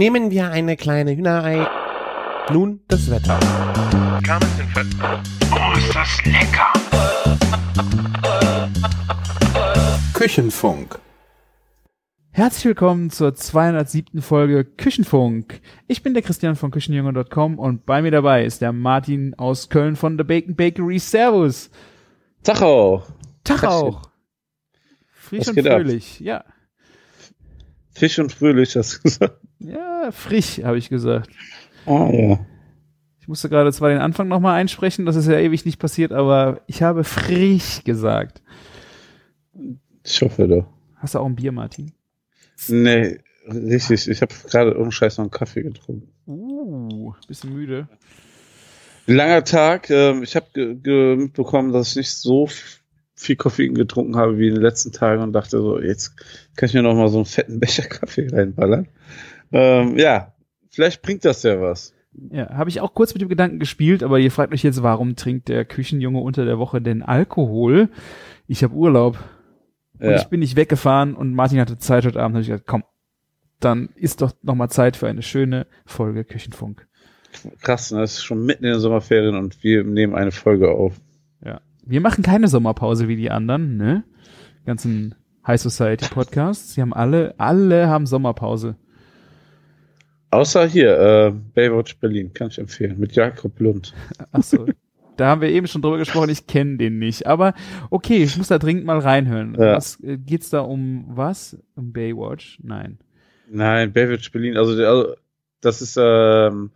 Nehmen wir eine kleine Hühnerei. Nun das Wetter. Oh, ist das lecker! Küchenfunk. Herzlich willkommen zur 207. Folge Küchenfunk. Ich bin der Christian von Küchenjunge.com und bei mir dabei ist der Martin aus Köln von The Bacon Bakery. Servus. Tacho. Auch. Frisch Was und ab? fröhlich. Ja. Fisch und fröhlich, hast du gesagt. Ja, frisch, habe ich gesagt. Ah, ja. Ich musste gerade zwar den Anfang nochmal einsprechen, das ist ja ewig nicht passiert, aber ich habe frisch gesagt. Ich hoffe doch. Hast du auch ein Bier, Martin? Nee, richtig. Ich habe gerade ohne Scheiß noch einen Kaffee getrunken. Uh, bisschen müde. Langer Tag. Ähm, ich habe mitbekommen, dass ich nicht so viel Koffein getrunken habe wie in den letzten Tagen und dachte so, jetzt kann ich mir noch mal so einen fetten Becher Kaffee reinballern. Ähm, ja, vielleicht bringt das ja was. Ja, habe ich auch kurz mit dem Gedanken gespielt, aber ihr fragt euch jetzt, warum trinkt der Küchenjunge unter der Woche denn Alkohol? Ich habe Urlaub und Ja. ich bin nicht weggefahren und Martin hatte Zeit heute Abend. Habe ich gesagt, komm, dann ist doch noch mal Zeit für eine schöne Folge Küchenfunk. Krass, ne? Es ist schon mitten in den Sommerferien und wir nehmen eine Folge auf. Ja, wir machen keine Sommerpause wie die anderen, ne? Ganzen High Society Podcasts. Sie haben alle, alle haben Sommerpause. Außer hier, äh, Baywatch Berlin, kann ich empfehlen, mit Jakob Lund. Ach so. Da haben wir eben schon drüber gesprochen, ich kenne den nicht. Aber okay, ich muss da dringend mal reinhören. Ja. Was, äh, geht's da um was? Um Baywatch? Nein. Nein, Baywatch Berlin, also, der, also das ist ähm,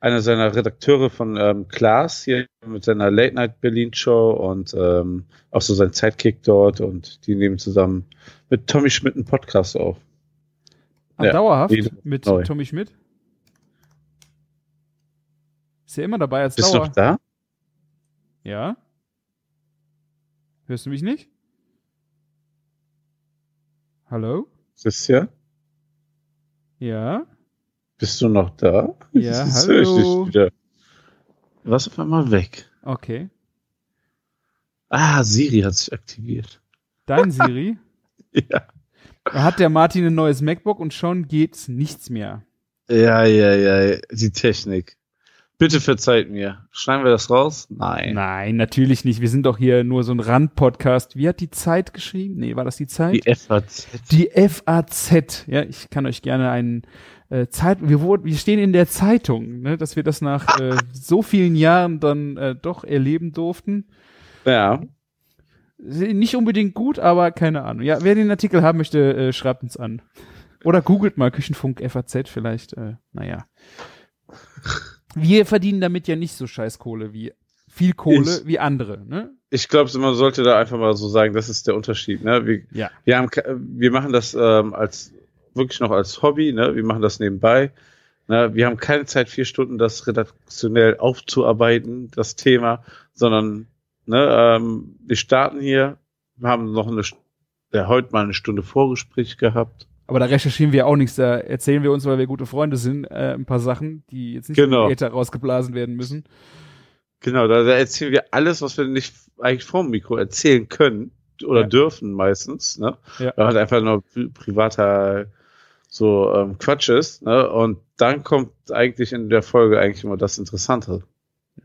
einer seiner Redakteure von ähm, Klaas hier mit seiner Late Night Berlin Show und ähm, auch so sein Sidekick dort und die nehmen zusammen mit Tommy Schmidt einen Podcast auf. Ja, dauerhaft mit neu. Tommy Schmidt? Ist ja immer dabei als Bist du Dauer. noch da? Ja? Hörst du mich nicht? Hallo? Christian? Ja? Bist du noch da? Ja, ich hallo. dich wieder. Was auf einmal weg? Okay. Ah, Siri hat sich aktiviert. Dein Siri? Ja. Da hat der Martin ein neues MacBook und schon geht's nichts mehr. Ja, ja, ja, die Technik. Bitte verzeiht mir. Schneiden wir das raus? Nein. Nein, natürlich nicht. Wir sind doch hier nur so ein Rand-Podcast. Wie hat die Zeit geschrieben? Nee, war das die Zeit? Die FAZ. Die FAZ. Ja, ich kann euch gerne einen äh, Zeit. Wir, wurden, wir stehen in der Zeitung, ne, dass wir das nach äh, so vielen Jahren dann äh, doch erleben durften. Ja. Nicht unbedingt gut, aber keine Ahnung. Ja, wer den Artikel haben möchte, äh, schreibt uns an. Oder googelt mal Küchenfunk FAZ vielleicht. Äh, naja. Wir verdienen damit ja nicht so scheiß Kohle wie viel Kohle Ich- wie andere, ne? Ich glaube, man sollte da einfach mal so sagen, das ist der Unterschied. Ne? Wir, Ja. wir, haben, wir machen das ähm, als wirklich noch als Hobby, ne? wir machen das nebenbei. Ne? Wir haben keine Zeit, vier Stunden das redaktionell aufzuarbeiten, das Thema, sondern ne, ähm, wir starten hier, wir haben noch eine, ja, heute mal eine Stunde Vorgespräch gehabt. Aber da recherchieren wir auch nichts. Da erzählen wir uns, weil wir gute Freunde sind, äh, ein paar Sachen, die jetzt nicht Genau. im Äther rausgeblasen werden müssen. Genau, da, da erzählen wir alles, was wir nicht eigentlich vorm Mikro erzählen können oder Ja. dürfen meistens, ne? Ja. Weil halt einfach nur pri- privater so ähm, Quatsch ist, ne? Und dann kommt eigentlich in der Folge eigentlich immer das Interessante.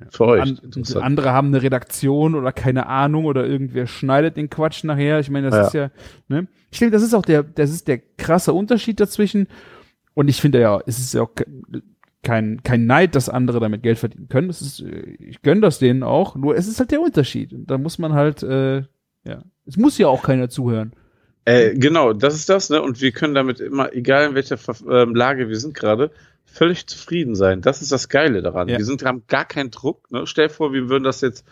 Für euch. An, andere haben eine Redaktion oder keine Ahnung oder irgendwer schneidet den Quatsch nachher. Ich meine, das Ja. ist ja, ne? Ich denke, das ist auch der, das ist der krasse Unterschied dazwischen. Und ich finde ja, es ist ja auch ke- kein, kein Neid, dass andere damit Geld verdienen können. Das ist, äh, ich gönne das denen auch. Nur es ist halt der Unterschied. Und da muss man halt, äh, ja, es muss ja auch keiner zuhören. Äh, genau, das ist das, ne? Und wir können damit immer, egal in welcher Ver ähm, Lage wir sind gerade, völlig zufrieden sein. Das ist das Geile daran. Ja. Wir sind, haben gar keinen Druck. Ne? Stell dir vor, wir würden das jetzt,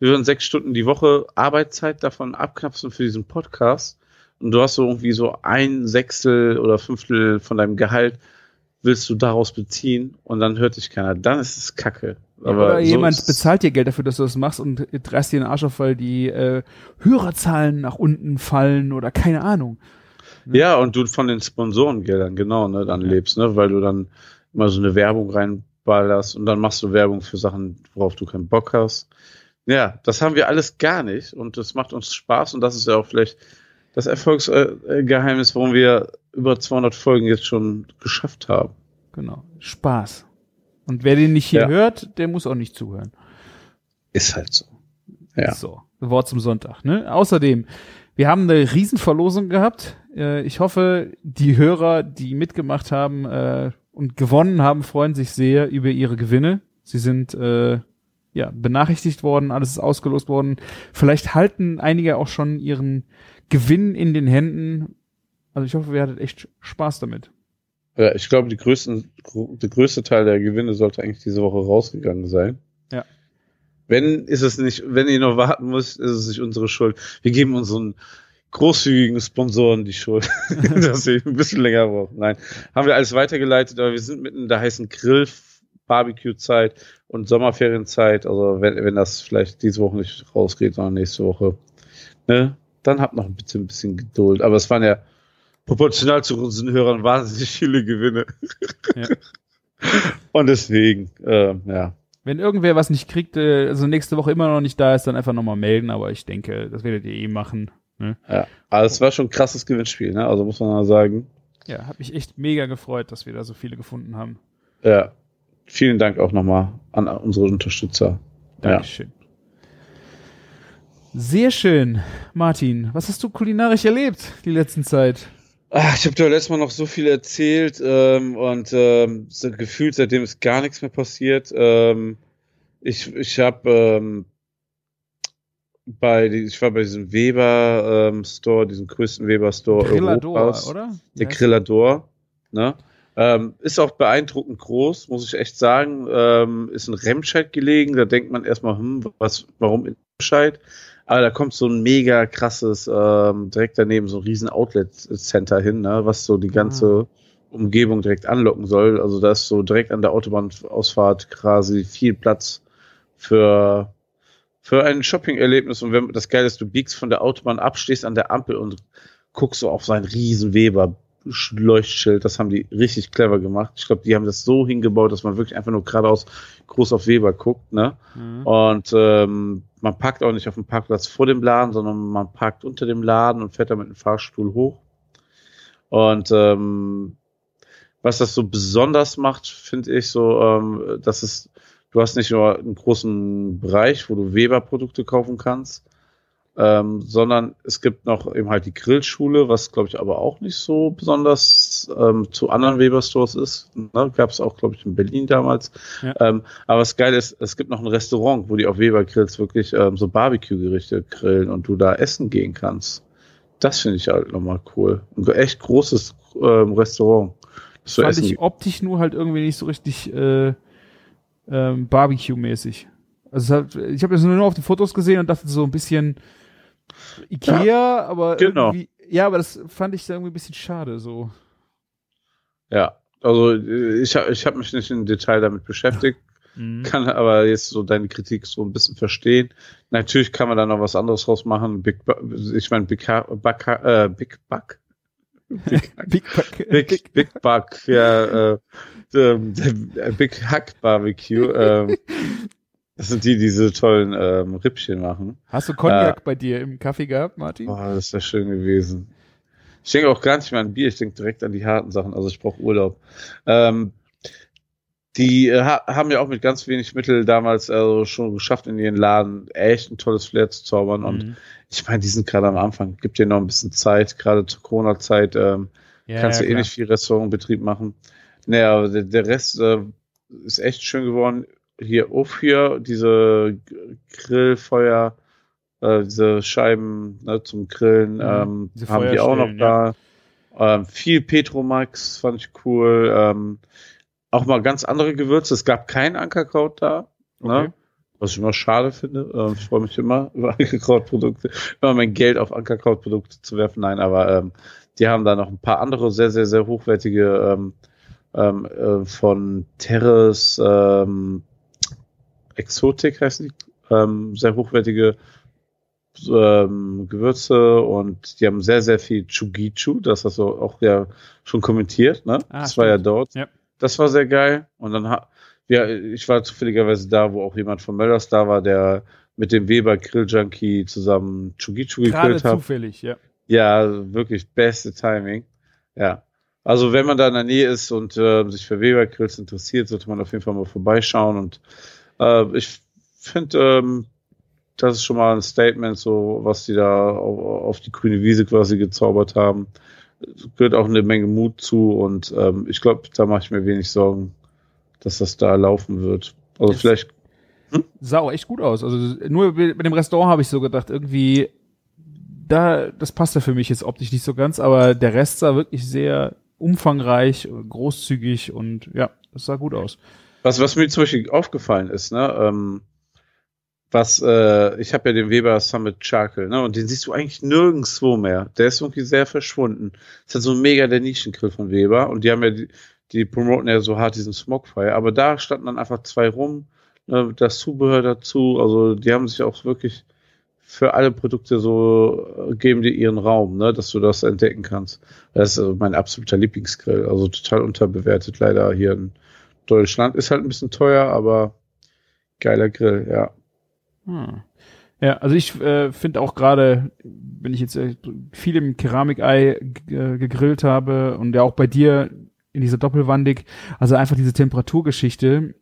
wir würden sechs Stunden die Woche Arbeitszeit davon abknapsen für diesen Podcast. Und du hast so irgendwie so ein Sechstel oder Fünftel von deinem Gehalt willst du daraus beziehen und dann hört dich keiner. Dann ist es Kacke. Aber Oder so jemand bezahlt dir Geld dafür, dass du das machst und dreist dir den Arsch auf, weil die äh, Hörerzahlen nach unten fallen oder keine Ahnung. Ja, und du von den Sponsorengeldern, genau, ne, dann lebst, ne, weil du dann immer so eine Werbung reinballerst und dann machst du Werbung für Sachen, worauf du keinen Bock hast. Ja, das haben wir alles gar nicht und das macht uns Spaß und das ist ja auch vielleicht das Erfolgsgeheimnis, warum wir über 200 Folgen jetzt schon geschafft haben. genau. Spaß. Und wer den nicht hier Ja. hört, der muss auch nicht zuhören. Ist halt so. Ja. So, Wort zum Sonntag. Ne? Außerdem, wir haben eine Riesenverlosung gehabt. Äh, ich hoffe, die Hörer, die mitgemacht haben äh, und gewonnen haben, freuen sich sehr über ihre Gewinne. Sie sind äh, ja benachrichtigt worden, alles ist ausgelost worden. Vielleicht halten einige auch schon ihren Gewinn in den Händen. Also ich hoffe, wir hattet echt Spaß damit. Ja, ich glaube, die größten, der größte Teil der Gewinne sollte eigentlich diese Woche rausgegangen sein. Ja. Wenn ist es nicht, wenn ihr noch warten müsst, ist es nicht unsere Schuld. Wir geben unseren großzügigen Sponsoren die Schuld, dass sie ein bisschen länger brauchen. Nein, haben wir alles weitergeleitet, aber wir sind mitten in der heißen Grill Barbecue-Zeit und Sommerferienzeit. Also wenn, wenn das vielleicht diese Woche nicht rausgeht, sondern nächste Woche, ne, dann habt noch ein bisschen, ein bisschen Geduld. Aber es waren ja proportional zu unseren Hörern wahnsinnig viele Gewinne. Ja. Und deswegen, ähm, ja. Wenn irgendwer was nicht kriegt, äh, also nächste Woche immer noch nicht da ist, dann einfach nochmal melden. Aber ich denke, das werdet ihr eh machen. Ne? ja. Aber es war schon ein krasses Gewinnspiel, ne? Also muss man mal sagen. Ja, hat mich echt mega gefreut, dass wir da so viele gefunden haben. Ja. Vielen Dank auch nochmal an unsere Unterstützer. Ja. Dankeschön. Sehr schön, Martin. Was hast du kulinarisch erlebt die letzten Zeit? Ach, ich habe dir letztes Mal noch so viel erzählt ähm, und ähm, so gefühlt seitdem ist gar nichts mehr passiert. Ähm, ich ich habe ähm, bei ich war bei diesem Weber ähm, Store, diesem größten Weber Store Grillador, Europas, oder? der Ja, Grillador. Ne? Ähm, ist auch beeindruckend groß, muss ich echt sagen. Ähm, ist in Remscheid gelegen. Da denkt man erstmal, hm, was, warum in Remscheid? Aber da kommt so ein mega krasses, ähm, direkt daneben so ein riesen Outlet-Center hin, ne, was so die ganze Umgebung direkt anlocken soll. Also da ist so direkt an der Autobahnausfahrt quasi viel Platz für, für ein Shopping-Erlebnis. Und wenn das Geile ist, du biegst von der Autobahn ab, stehst an der Ampel und guckst so auf seinen riesen Weber. Leuchtschild, das haben die richtig clever gemacht. Ich glaube, die haben das so hingebaut, dass man wirklich einfach nur geradeaus groß auf Weber guckt, ne? Mhm. Und ähm, man parkt auch nicht auf dem Parkplatz vor dem Laden, sondern man parkt unter dem Laden und fährt da mit dem Fahrstuhl hoch. Und ähm, was das so besonders macht, finde ich so, ähm, dass es, du hast nicht nur einen großen Bereich, wo du Weber-Produkte kaufen kannst, ähm, sondern es gibt noch eben halt die Grillschule, was glaube ich aber auch nicht so besonders ähm, zu anderen Weber-Stores ist. Ne? Gab es auch, glaube ich, in Berlin damals. Ja. Ähm, aber das Geile ist, es gibt noch ein Restaurant, wo die auf Weber-Grills wirklich ähm, so Barbecue-Gerichte grillen und du da essen gehen kannst. Das finde ich halt nochmal cool. Ein echt großes ähm, Restaurant. Das Fand ich optisch nur halt irgendwie nicht so richtig äh, ähm, Barbecue-mäßig. Also hat, ich habe das nur auf den Fotos gesehen und dachte so ein bisschen Ikea, aber genau. ja, aber das fand ich irgendwie ein bisschen schade so. Ja, also äh, ich, ich habe mich nicht im Detail damit beschäftigt, Mhm. kann aber jetzt so deine Kritik so ein bisschen verstehen. Natürlich kann man da noch was anderes draus machen. Big, ich meine Big, Buck, äh, Big Buck, Big, Big, Buck- Big, Big Buck, ja, äh, ähm, der Big Hack Barbecue. Ähm, das sind die, die diese tollen ähm, Rippchen machen. Hast du Cognac bei dir im Kaffee gehabt, Martin? Boah, das wäre schön gewesen. Ich denke auch gar nicht mehr an Bier, ich denke direkt an die harten Sachen, also ich brauche Urlaub. Ähm, die äh, ha haben ja auch mit ganz wenig Mittel damals also schon geschafft, in ihren Laden echt ein tolles Flair zu zaubern. Und Mhm. ich meine, die sind gerade am Anfang, gibt dir noch ein bisschen Zeit, gerade zur Corona-Zeit ähm, ja, kannst ja, du eh nicht viel Restaurantbetrieb machen. Naja, der, der Rest äh, ist echt schön geworden. Hier auf hier, diese Grillfeuer, äh, diese Scheiben ne, zum Grillen, Mhm, ähm, diese haben die auch noch da. Ähm, viel Petromax fand ich cool. Ähm, auch mal ganz andere Gewürze. Es gab kein Ankerkraut da. Okay. Ne? Was ich immer schade finde. Ähm, ich freue mich immer über Ankerkrautprodukte, immer mein Geld auf Ankerkrautprodukte zu werfen. Nein, aber ähm, die haben da noch ein paar andere sehr, sehr, sehr hochwertige ähm, ähm, äh, von Terres ähm, Exotik heißen die. Ähm, sehr hochwertige ähm, Gewürze und die haben sehr, sehr viel Chugichu, das hast du auch ja schon kommentiert, ne? Ah, das war ja stimmt. dort. Ja. Das war sehr geil. Und dann ja, ich war zufälligerweise da, wo auch jemand von Möllers da war, der mit dem Weber Grill Junkie zusammen Chugichu Gerade gegrillt hat. zufällig, ja. Ja, wirklich beste Timing. Ja. Also wenn man da in der Nähe ist und äh, sich für Weber-Grills interessiert, sollte man auf jeden Fall mal vorbeischauen. Und äh, ich finde, ähm, das ist schon mal ein Statement, so was die da auf, auf die grüne Wiese quasi gezaubert haben. Es gehört auch eine Menge Mut zu und ähm, ich glaube, da mache ich mir wenig Sorgen, dass das da laufen wird. Also Yes. vielleicht Sah auch echt gut aus. Also nur mit dem Restaurant habe ich so gedacht, irgendwie, da, das passt ja für mich jetzt optisch nicht so ganz, aber der Rest sah wirklich sehr umfangreich, großzügig und ja, das sah gut aus. Was, was mir zum Beispiel aufgefallen ist, ne, ähm, was, äh, ich habe ja den Weber Summit Charcoal, ne, und den siehst du eigentlich nirgendwo mehr. Der ist irgendwie sehr verschwunden. Ist halt so mega der Nischengrill von Weber und die haben ja, die, die promoten ja so hart diesen Smogfire, aber da standen dann einfach zwei rum, ne, das Zubehör dazu, also die haben sich auch wirklich für alle Produkte so, äh, geben die ihren Raum, ne, dass du das entdecken kannst. Das ist also mein absoluter Lieblingsgrill, also total unterbewertet leider hier in Deutschland. Ist halt ein bisschen teuer, aber geiler Grill, ja. Hm. Ja, also ich äh, finde auch gerade, wenn ich jetzt äh, viel im Keramikei äh, gegrillt habe und ja auch bei dir in dieser Doppelwandig, also einfach diese Temperaturgeschichte,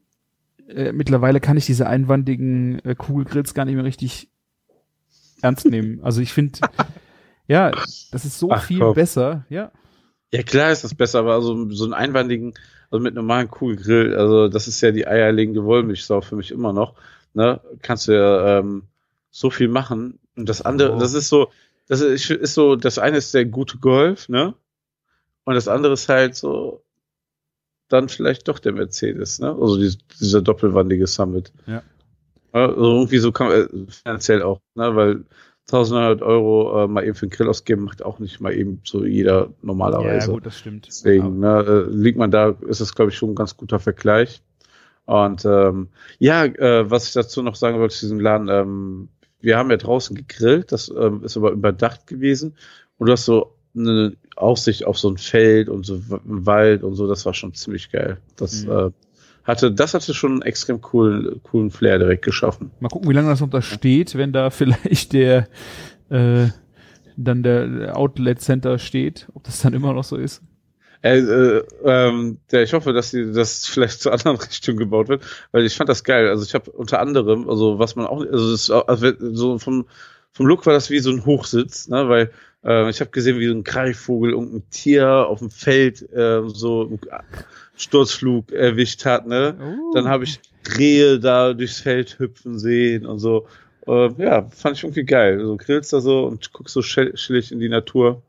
äh, mittlerweile kann ich diese einwandigen äh, Kugelgrills gar nicht mehr richtig ernst nehmen. Also ich finde, ja, das ist so Ach, viel komm. besser, ja. Ja, klar ist das besser, aber also so einen einwandigen, also mit normalen Kugelgrill, also das ist ja die eierlegende Wollmilchsau für mich immer noch, ne? Kannst du ja ähm, so viel machen. Und das andere, Oh. das ist so, das ist, ist so, das eine ist der gute Golf, ne? Und das andere ist halt so, dann vielleicht doch der Mercedes, ne? Also die, dieser doppelwandige Summit. Ja. Ja, irgendwie so kann äh, finanziell auch, ne? Weil 1900 Euro äh, mal eben für einen Grill ausgeben, macht auch nicht mal eben so jeder normalerweise. Ja, gut, das stimmt. Deswegen ne, äh, liegt man da, ist es, glaube ich, schon ein ganz guter Vergleich. Und ähm, ja, äh, was ich dazu noch sagen wollte zu diesem Laden, ähm, wir haben ja draußen gegrillt, das ähm, ist aber überdacht gewesen. Und du hast so eine Aussicht auf so ein Feld und so einen Wald und so, das war schon ziemlich geil. Das Mhm. äh, hatte, das hatte schon einen extrem coolen, coolen Flair direkt geschaffen. Mal gucken, wie lange das noch da steht, wenn da vielleicht der äh, dann der, Outlet Center steht, ob das dann immer noch so ist. Äh, äh, ähm, der, ich hoffe, dass die, das vielleicht zur anderen Richtung gebaut wird, weil ich fand das geil. Also ich habe unter anderem, also was man auch, also, das, also so vom vom Look war das wie so ein Hochsitz, ne, weil äh, ich habe gesehen, wie so ein Greifvogel irgendein Tier auf dem Feld äh, so einen Sturzflug erwischt hat, ne. Oh. Dann habe ich Rehe da durchs Feld hüpfen sehen und so. Äh, ja, fand ich irgendwie geil. So grillst da so und guckst so chill- chillig in die Natur,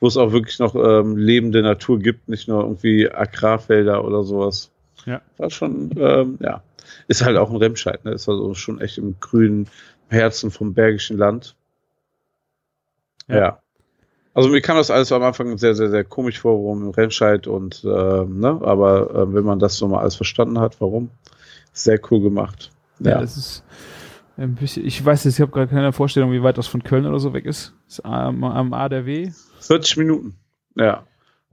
wo es auch wirklich noch ähm, lebende Natur gibt, nicht nur irgendwie Agrarfelder oder sowas. Ja. War schon, ähm, ja. Ist halt auch ein Remscheid, ne? Ist also schon echt im grünen Herzen vom Bergischen Land. Ja. Ja. Also mir kam das alles am Anfang sehr, sehr, sehr komisch vor, warum im Remscheid und ähm, ne, aber ähm, wenn man das so mal alles verstanden hat, warum, sehr cool gemacht. Ja, Ja, das ist ein bisschen, ich weiß jetzt, ich habe gerade keine Vorstellung, wie weit das von Köln oder so weg ist. ist am, am A der W. 40 Minuten. Ja.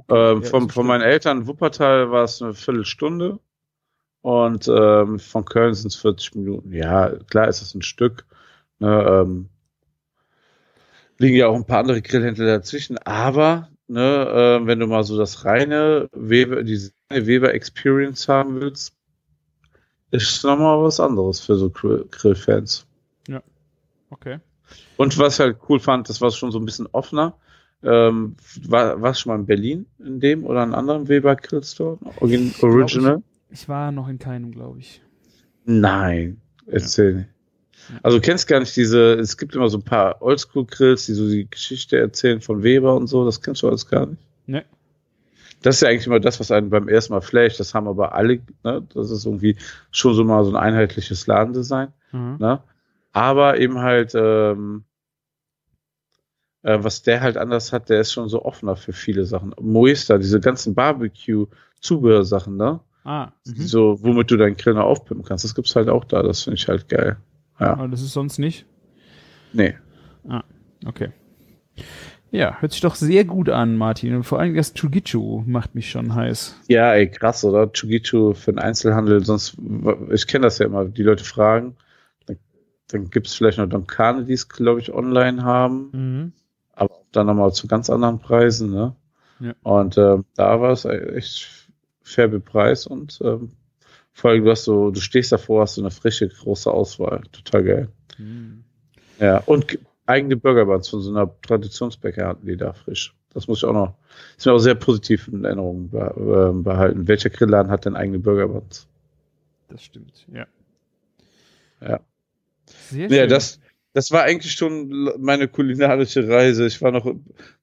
Ähm, Ja, von, von meinen Eltern in Wuppertal war es eine Viertelstunde und ähm, von Köln sind es 40 Minuten. Ja, klar ist es ein Stück. Ne, ähm, liegen ja auch ein paar andere Grillhändler dazwischen, aber ne, ähm, wenn du mal so das reine Weber, diese Weber Experience haben willst, ist nochmal was anderes für so Grill- Grillfans. Okay. Und was ich halt cool fand, das war schon so ein bisschen offener. Ähm, war, warst du schon mal in Berlin in dem oder in einem anderen Weber Grillstore? Origin, glaub, Original? Ich war noch in keinem, glaube ich. Nein, erzähl nicht. Also du kennst gar nicht diese, es gibt immer so ein paar Oldschool-Grills, die so die Geschichte erzählen von Weber und so, das kennst du alles gar nicht. Ne. Das ist ja eigentlich immer das, was einen beim ersten Mal flasht, das haben aber alle, ne? das ist irgendwie schon so mal so ein einheitliches Ladendesign. Mhm. Ne? Aber eben halt, ähm, äh, was der halt anders hat, der ist schon so offener für viele Sachen. Moista, diese ganzen Barbecue-Zubehörsachen, ne? Ah, mhm. So, womit du deinen Grill noch aufpimpen kannst. Das gibt's halt auch da. Das finde ich halt geil. Ja. aber das ist sonst nicht. Nee. Okay. Ja, hört sich doch sehr gut an, Martin. Und vor allem das Chugichu macht mich schon heiß. Ja, ey, krass, oder? Chugichu für den Einzelhandel. Sonst, ich kenne das ja immer. Die Leute fragen. Dann, dann gibt's vielleicht noch Donkane, die es, glaube ich, online haben. Mhm. Aber dann nochmal zu ganz anderen Preisen, ne? Ja. Und ähm, da war es echt fair bepreist und ähm, vor allem, du hast so, du stehst davor, hast so eine frische, große Auswahl. Total geil. Hm. Ja, und ge- eigene Burgerbuns von so einer Traditionsbäcker hatten die da frisch. Das muss ich auch noch, ist mir auch sehr positiv in Erinnerung ähm, behalten. Welcher Grillladen hat denn eigene Burgerbuns? Das stimmt, ja. Ja. Sehr Ja, schön. das, das war eigentlich schon meine kulinarische Reise. Ich war noch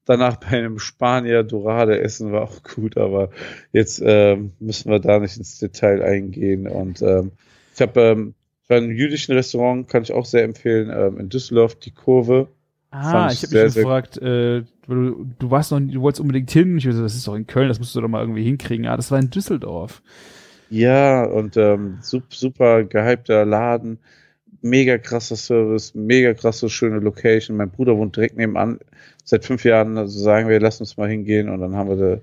danach bei einem Spanier Dorade essen, war auch gut, aber jetzt ähm, müssen wir da nicht ins Detail eingehen. Und ähm, ich habe ähm, einem jüdischen Restaurant, kann ich auch sehr empfehlen, ähm, in Düsseldorf, die Kurve. Ah, ich ich habe mich gefragt, äh, du, du warst noch, du wolltest unbedingt hin. Ich so, das ist doch in Köln, das musst du doch mal irgendwie hinkriegen. Ah, das war in Düsseldorf. Ja, und ähm, sup- super gehypter Laden, mega krasser Service, mega krasse, schöne Location. Mein Bruder wohnt direkt nebenan. Seit fünf Jahren also sagen wir, lass uns mal hingehen. Und dann haben wir da-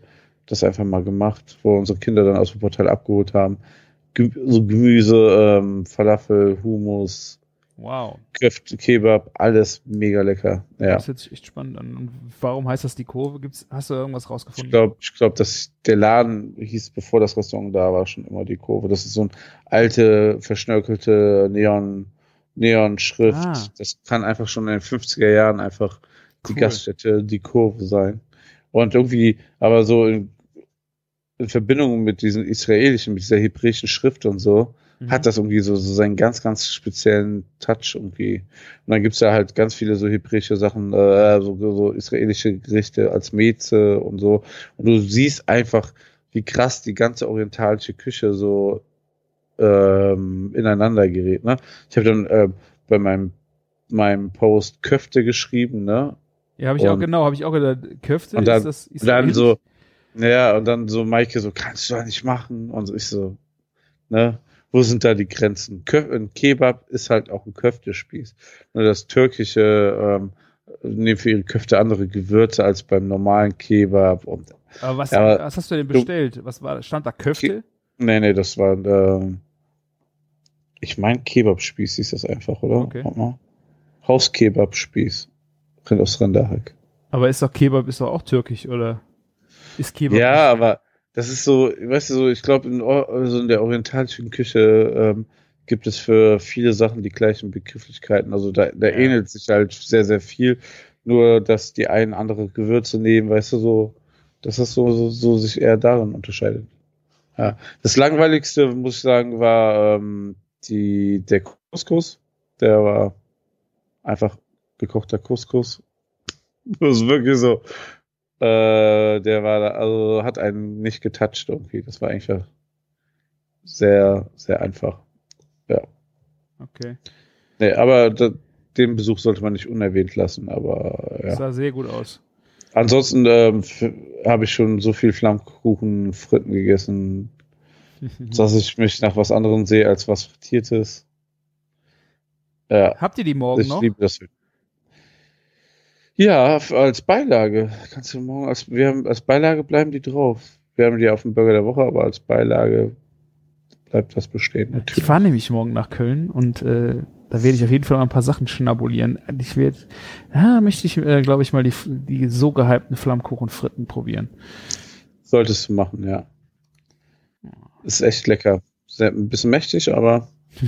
das einfach mal gemacht, wo unsere Kinder dann aus dem Portal abgeholt haben. So Gemüse, ähm, Falafel, Hummus, Wow. Köfte, Kebab, alles mega lecker. Ja. Das hört sich echt spannend an. Und warum heißt das die Kurve? Gibt's, hast du irgendwas Ich rausgefunden? glaube, ich glaub, dass der Laden hieß, bevor das Restaurant da war, schon immer die Kurve. Das ist so ein alte, verschnörkelte Neon, Neon-Schrift. Ah. Das kann einfach schon in den 50er Jahren einfach die Cool. Gaststätte, die Kurve sein. Und irgendwie, aber so in, in Verbindung mit diesen israelischen, mit dieser hebräischen Schrift und so, Mhm. hat das irgendwie so, so seinen ganz, ganz speziellen Touch irgendwie. Und dann gibt's ja halt ganz viele so hebräische Sachen, äh, so, so israelische Gerichte als Meze und so. Und du siehst einfach, wie krass die ganze orientalische Küche so ähm, ineinander gerät. Ne? Ich habe dann äh, bei meinem, meinem Post Köfte geschrieben, ne? Ja, habe ich auch Und- genau, habe ich auch gedacht, Köfte Und dann- ist das Und dann so, ja, und dann so Maike so, kannst du doch nicht machen. Und ich so, ne, wo sind da die Grenzen? Köf ein Kebab ist halt auch ein Köftespieß. Nur das türkische ähm, nehmen für ihre Köfte andere Gewürze als beim normalen Kebab. Und, Aber was, Ja, aber- was hast du denn bestellt? Was war, stand da Köfte? nee, nee, das war, ähm, ich mein Kebabspieß hieß das einfach, oder? Okay. Hauskebabspieß. Rind aus Rinderhack. Aber ist doch Kebab, ist doch auch türkisch, oder? Ist Kebab? Ja, aber das ist so, weißt du, so, ich glaube, in, also in der orientalischen Küche ähm, gibt es für viele Sachen die gleichen Begrifflichkeiten. Also da, da Ja. ähnelt sich halt sehr, sehr viel. Nur, dass die einen andere Gewürze nehmen, weißt du, so, dass das so, so, so sich eher darin unterscheidet. Ja. Das langweiligste, muss ich sagen, war ähm, die, der Couscous. Der war einfach gekochter Couscous. Das ist wirklich so. Äh, der war da, also hat einen nicht getoucht irgendwie. Das war einfach sehr, sehr einfach. Okay. Nee, aber da, den Besuch sollte man nicht unerwähnt lassen, aber Das ja. sah sehr gut aus. Ansonsten ähm, habe ich schon so viel Flammkuchen, Fritten gegessen, dass ich mich nach was anderem sehe als was Frittiertes. Ja, Habt ihr die morgen ich noch? liebe das. Ja, als Beilage. Kannst du morgen als, wir haben, als Beilage bleiben die drauf. Wir haben die auf dem Burger der Woche, aber als Beilage bleibt das bestehen. Ich Natürlich. fahre nämlich morgen nach Köln und äh, da werde ich auf jeden Fall mal ein paar Sachen schnabulieren. Ich werde, ja, möchte ich, äh, glaube ich, mal die, die so gehypten Flammkuchenfritten probieren. Solltest du machen, ja. Ist echt lecker. Sehr, ein bisschen mächtig, aber.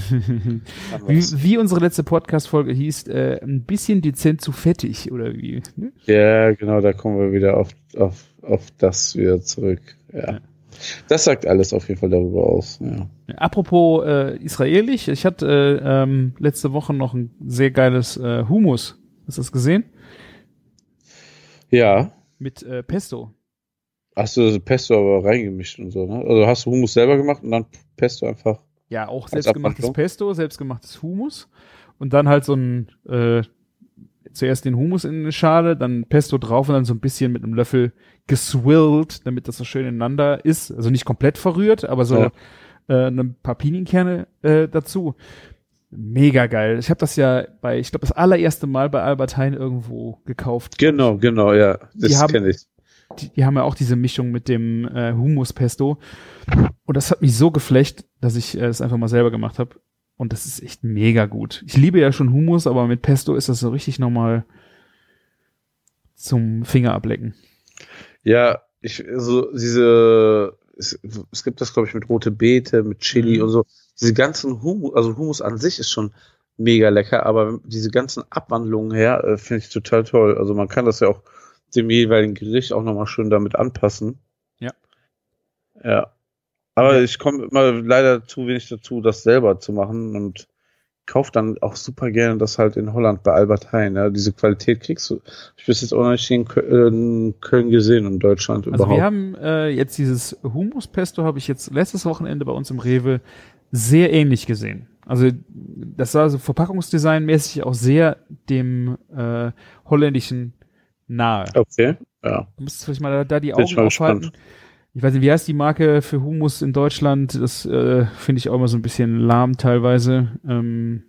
wie, wie unsere letzte Podcast-Folge hieß, äh, ein bisschen dezent zu fettig, oder wie? ne? Ja, genau, da kommen wir wieder auf, auf, auf das wieder zurück. Ja. Ja. Das sagt alles auf jeden Fall darüber aus. Ja. Apropos äh, israelisch, ich hatte äh, ähm, letzte Woche noch ein sehr geiles äh, Hummus. Hast du das gesehen? ja. Mit äh, Pesto. Hast du Pesto aber reingemischt und so, ne? Also hast du Hummus selber gemacht und dann Pesto einfach. Ja, auch selbstgemachtes? Pesto, selbstgemachtes Hummus und dann halt so ein äh, zuerst den Hummus in eine Schale, dann Pesto drauf und dann so ein bisschen mit einem Löffel geswillt, damit das so schön ineinander ist. Also nicht komplett verrührt, aber so Ja. äh, ein paar Pinienkerne äh, dazu. Mega geil. Ich habe das ja bei, ich glaube, das allererste Mal bei Albert Heijn irgendwo gekauft. Genau, genau, ja. Das kenne ich. Die, die haben ja auch diese Mischung mit dem äh, Hummus-Pesto. Und das hat mich so geflecht, dass ich äh, es einfach mal selber gemacht habe. Und das ist echt mega gut. Ich liebe ja schon Hummus, aber mit Pesto ist das so richtig nochmal zum Finger ablecken. Ja, ich, so diese, es, es gibt das, glaube ich, mit rote Beete, mit Chili Mhm. und so. Diese ganzen Hummus, also Hummus an sich ist schon mega lecker, aber diese ganzen Abwandlungen her, äh, finde ich total toll. Also man kann das ja auch dem jeweiligen Gericht auch nochmal schön damit anpassen. Ja. Ja. Aber ich komme immer leider zu wenig dazu, das selber zu machen und kaufe dann auch super gerne das halt in Holland bei Albert Heijn. Ja. Diese Qualität kriegst du. Ich bis jetzt auch noch nicht in Kö- in Köln gesehen und in Deutschland Also überhaupt. wir haben äh, jetzt dieses Hummus-Pesto habe ich jetzt letztes Wochenende bei uns im Rewe sehr ähnlich gesehen. Also das sah so verpackungsdesignmäßig auch sehr dem äh, holländischen nahe. okay. Ja. Du musst vielleicht mal da, die ich Augen aufhalten. gespannt. Ich weiß nicht, wie heißt die Marke für Hummus in Deutschland? Das äh, finde ich auch immer so ein bisschen lahm teilweise. Ähm,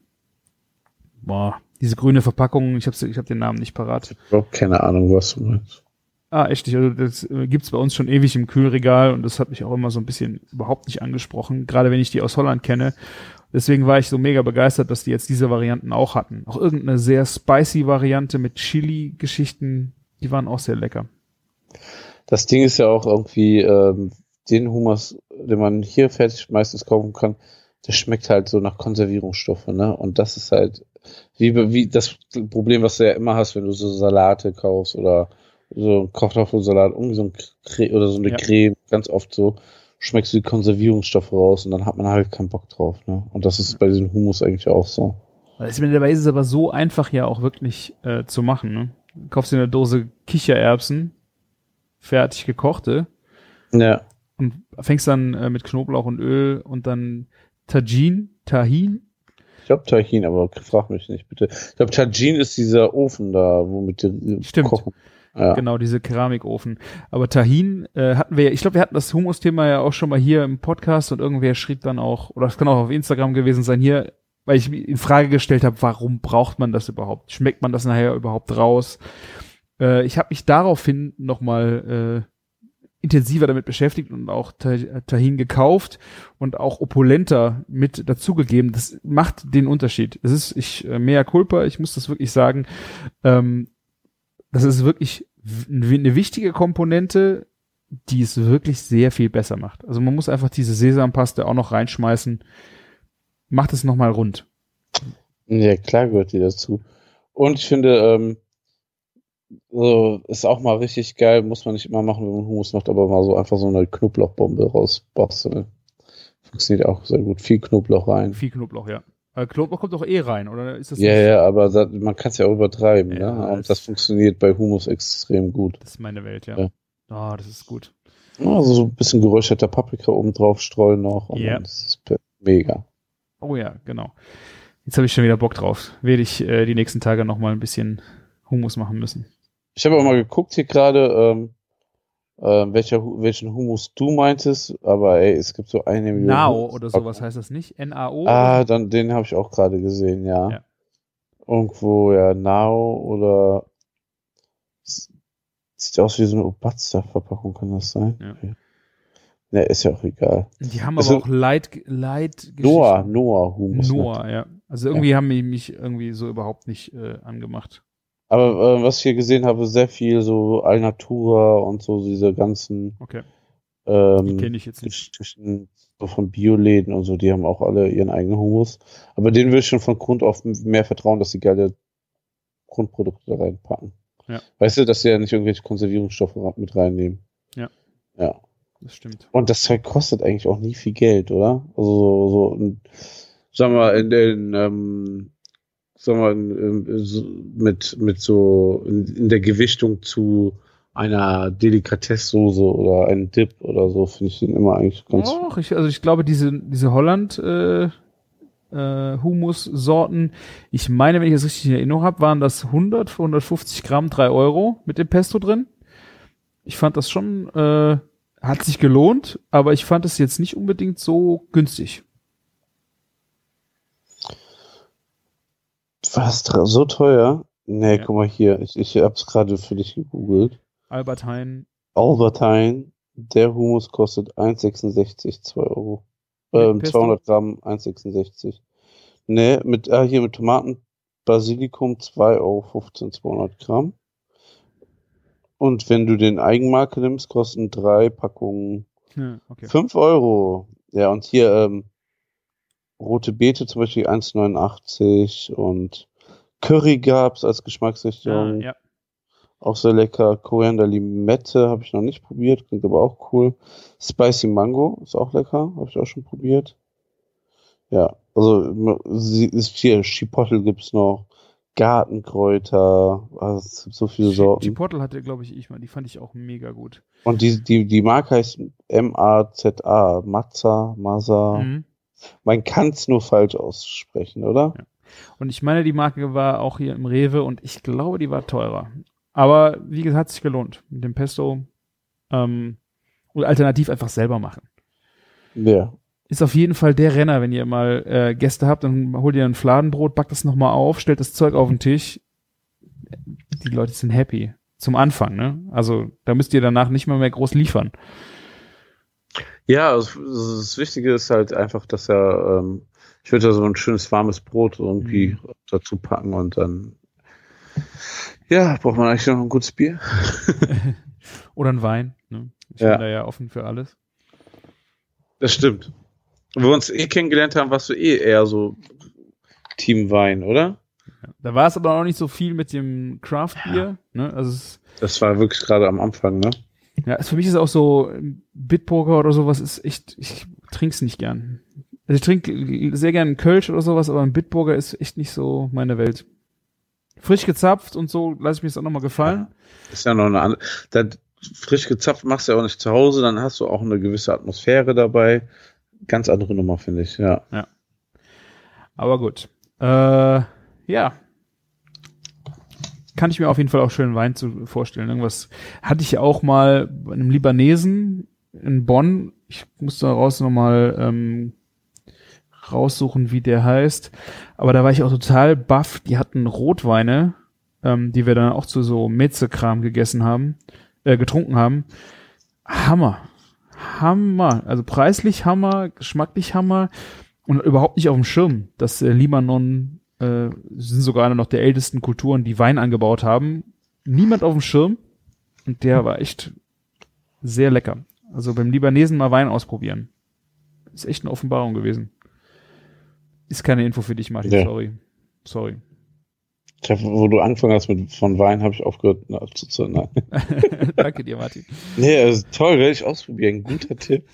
boah, diese grüne Verpackung, ich habe ich hab den Namen nicht parat. Überhaupt keine Ahnung, was du meinst. Ah, echt nicht. Also das äh, gibt's bei uns schon ewig im Kühlregal und das hat mich auch immer so ein bisschen überhaupt nicht angesprochen, gerade wenn ich die aus Holland kenne. Deswegen war ich so mega begeistert, dass die jetzt diese Varianten auch hatten. Auch irgendeine sehr spicy Variante mit Chili-Geschichten, die waren auch sehr lecker. Das Ding ist ja auch irgendwie, ähm, den Hummus, den man hier fertig meistens kaufen kann, der schmeckt halt so nach Konservierungsstoffe, ne? Und das ist halt wie, wie das Problem, was du ja immer hast, wenn du so Salate kaufst oder so einen Kartoffelsalat, irgendwie so ein Cre oder so eine Ja. Creme, ganz oft so, schmeckst du die Konservierungsstoffe raus und dann hat man halt keinen Bock drauf, ne? Und das ist bei diesem Hummus eigentlich auch so. Also dabei ist es aber so einfach ja auch wirklich äh, zu machen. Ne? Du kaufst dir eine Dose Kichererbsen, fertig gekochte, Ja. und fängst dann äh, mit Knoblauch und Öl und dann Tajin, Tahin, Ich glaube Tahin, aber frag mich nicht, bitte. Ich glaube, Tajin ist dieser Ofen da, womit die Stimmt. kochen. Ja. Genau, diese Keramikofen. Aber Tahin äh, hatten wir ja, ich glaube, wir hatten das Hummus-Thema ja auch schon mal hier im Podcast und irgendwer schrieb dann auch, oder es kann auch auf Instagram gewesen sein, hier, weil ich in Frage gestellt habe, warum braucht man das überhaupt? Schmeckt man das nachher überhaupt raus? Äh, ich habe mich daraufhin nochmal äh, intensiver damit beschäftigt und auch Ta- Tahin gekauft und auch opulenter mit dazugegeben. Das macht den Unterschied. Es ist, ich, äh, mea culpa, ich muss das wirklich sagen, ähm, das ist wirklich eine wichtige Komponente, die es wirklich sehr viel besser macht. Also man muss einfach diese Sesampaste auch noch reinschmeißen. Macht es nochmal rund. Ja, klar gehört die dazu. Und ich finde, ähm, so, ist auch mal richtig geil, muss man nicht immer machen, wenn man Hummus macht, aber mal so einfach so eine Knoblauchbombe rausbasteln. Funktioniert auch sehr gut. Viel Knoblauch rein. Viel Knoblauch, ja. Aber Knoblauch kommt doch eh rein, oder ist das Ja, nicht? ja, aber da, man kann es ja auch übertreiben, Ja, ne? das- Und das funktioniert bei Hummus extrem gut. Das ist meine Welt, ja. Ja. Ah, das ist gut. Also so ein bisschen geräucherter Paprika oben drauf streuen noch. Und Ja. dann ist mega. Oh ja, genau. Jetzt habe ich schon wieder Bock drauf. Werde ich äh, die nächsten Tage nochmal ein bisschen Hummus machen müssen. Ich habe auch mal geguckt hier gerade, ähm, äh, welcher, welchen Hummus du meintest, aber ey, es gibt so eine Million. Nao Hummus- oder sowas heißt das nicht? N-A-O? Ah, dann den habe ich auch gerade gesehen, ja. Ja. Irgendwo, ja, Nao oder sieht aus wie so eine Obatster-Verpackung, kann das sein? Ja. Okay. Ne, ist ja auch egal. Die haben Also- aber auch Light, Light Noah, Noah Hummus. ne? Noah, ja. Also irgendwie haben die mich irgendwie so überhaupt nicht äh, angemacht. Aber äh, was ich hier gesehen habe, sehr viel so Alnatura und so diese ganzen Okay, die ähm, kenne ich jetzt nicht. Geschichten so von Bioläden und so, die haben auch alle ihren eigenen Hummus. Aber denen will ich schon von Grund auf mehr vertrauen, dass sie geile Grundprodukte da reinpacken. Ja. Weißt du, dass sie ja nicht irgendwelche Konservierungsstoffe mit reinnehmen. Ja. Ja. Das stimmt. Und das Zeug kostet eigentlich auch nie viel Geld, oder? Also so, so sagen wir, in den, ähm, sagen wir, so, mit, mit so, in, in der Gewichtung zu einer Delikatesssoße oder einem Dip oder so, finde ich den immer eigentlich ganz Och, ich, also ich glaube, diese, diese Holland äh, äh, Humus-Sorten, ich meine, wenn ich das richtig in Erinnerung habe, waren das 100 für 150 Gramm, 3 Euro mit dem Pesto drin. Ich fand das schon, äh, hat sich gelohnt, aber ich fand es jetzt nicht unbedingt so günstig. Was, so teuer? Nee, Ja. guck mal hier, ich, ich hab's gerade für dich gegoogelt. Albert Heijn, Albert Heijn, der Hummus kostet 1,66, 2 Euro. Ähm, Pesto? 200 Gramm, 1,66. Nee, mit, ah, hier mit Tomaten, Basilikum, 2,15 Euro, 200 Gramm. Und wenn du den Eigenmarke nimmst, kosten drei Packungen Ja, okay. 5 Euro. Ja, und hier ähm, rote Beete zum Beispiel 1,89 und Curry gab's als Ah, Geschmacksrichtung. ja. Auch sehr lecker. Koriander Limette habe ich noch nicht probiert, klingt aber auch cool. Spicy Mango ist auch lecker, habe ich auch schon probiert. Ja, also ist hier Chipotle gibt's noch, Gartenkräuter, also es gibt so viele Sorten. Chipotle hatte, glaube ich, ich mal. Die fand ich auch mega gut. Und die, die, die Marke heißt M-A-Z-A, Mazza, Mazza. Mhm. Man kann's nur falsch aussprechen, oder? Und ich meine, die Marke war auch hier im Rewe und ich glaube, die war teurer. Aber wie gesagt, hat sich gelohnt. Mit dem Pesto ähm, und alternativ einfach selber machen. Ja. Ist auf jeden Fall der Renner, wenn ihr mal äh, Gäste habt, dann holt ihr ein Fladenbrot, backt das nochmal auf, stellt das Zeug auf den Tisch. Die Leute sind happy. Zum Anfang, ne? Also da müsst ihr danach nicht mal mehr groß liefern. Ja, also das Wichtige ist halt einfach, dass er, ähm, ich würde da so ein schönes warmes Brot irgendwie Mhm. dazu packen und dann, ja, braucht man eigentlich noch ein gutes Bier. Oder ein Wein. Ne? Ich Ja. bin da ja offen für alles. Das stimmt. Wo wir uns eh kennengelernt haben, warst du eh eher so Team Wein, oder? Da war es aber auch nicht so viel mit dem Craft-Bier. Ne? Also Das war wirklich gerade am Anfang, ne? Ja, es, für mich ist auch so Bitburger oder sowas ist echt, ich trink's nicht gern. Also ich trinke sehr gern einen Kölsch oder sowas, aber ein Bitburger ist echt nicht so meine Welt. Frisch gezapft und so lasse ich mir das auch nochmal gefallen. Ist ja noch eine andere. Frisch gezapft machst du ja auch nicht zu Hause, dann hast du auch eine gewisse Atmosphäre dabei. Ganz andere Nummer, finde ich, ja. Aber gut. Äh, ja. Kann ich mir auf jeden Fall auch schön Wein zu vorstellen. Irgendwas hatte ich auch mal bei einem Libanesen in Bonn. Ich muss da raus nochmal ähm, raussuchen, wie der heißt. Aber da war ich auch total baff. Die hatten Rotweine, ähm, die wir dann auch zu so Metzekram gegessen haben, äh, getrunken haben. Hammer. Hammer. Also preislich Hammer, geschmacklich Hammer und überhaupt nicht auf dem Schirm, dass äh, Libanon äh, sind sogar eine noch der ältesten Kulturen, die Wein angebaut haben. Niemand auf dem Schirm und der war echt sehr lecker. Also beim Libanesen mal Wein ausprobieren. Ist echt eine Offenbarung gewesen. Ist keine Info für dich, Martin, Ja. sorry. Sorry. Ich hab, wo du angefangen hast mit von Wein, habe ich aufgehört na, zu, zu nein. Danke dir, Martin. Nee, also toll, werde ich ausprobieren. Guter Tipp.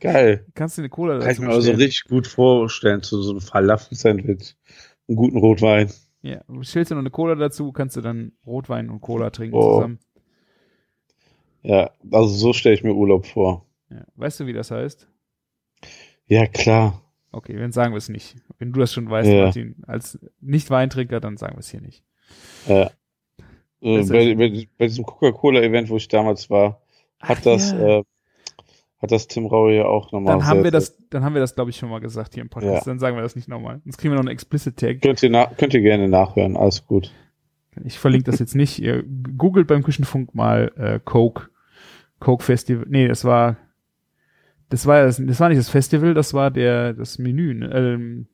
Geil. Kannst du eine Cola Kann ich dazu mir also richtig gut vorstellen, zu so einem Falafel-Sandwich. Einen guten Rotwein. Ja, du stellst dir noch eine Cola dazu, kannst du dann Rotwein und Cola trinken Oh. zusammen. Ja, also so stelle ich mir Urlaub vor. Ja. Weißt du, wie das heißt? Ja, klar. Okay, dann sagen wir es nicht. Wenn du das schon weißt, Ja. Martin, als Nicht-Weintrinker, dann sagen wir es hier nicht. Ja. Äh, bei, bei, bei diesem Coca-Cola-Event, wo ich damals war, hat Ach das, ja. äh, hat das Tim Raue ja auch nochmal. Dann haben wir das, dann haben wir das, glaube ich, schon mal gesagt hier im Podcast. Ja. Dann sagen wir das nicht nochmal. Sonst kriegen wir noch einen Explicit Tag. Könnt ihr, könnt ihr gerne nachhören, alles gut. Ich verlinke das jetzt nicht. Ihr googelt beim Küchenfunk mal äh, Coke. Coke Festival. Nee, das war das war das, das war nicht das Festival, das war der das Menü. Ne? Ähm,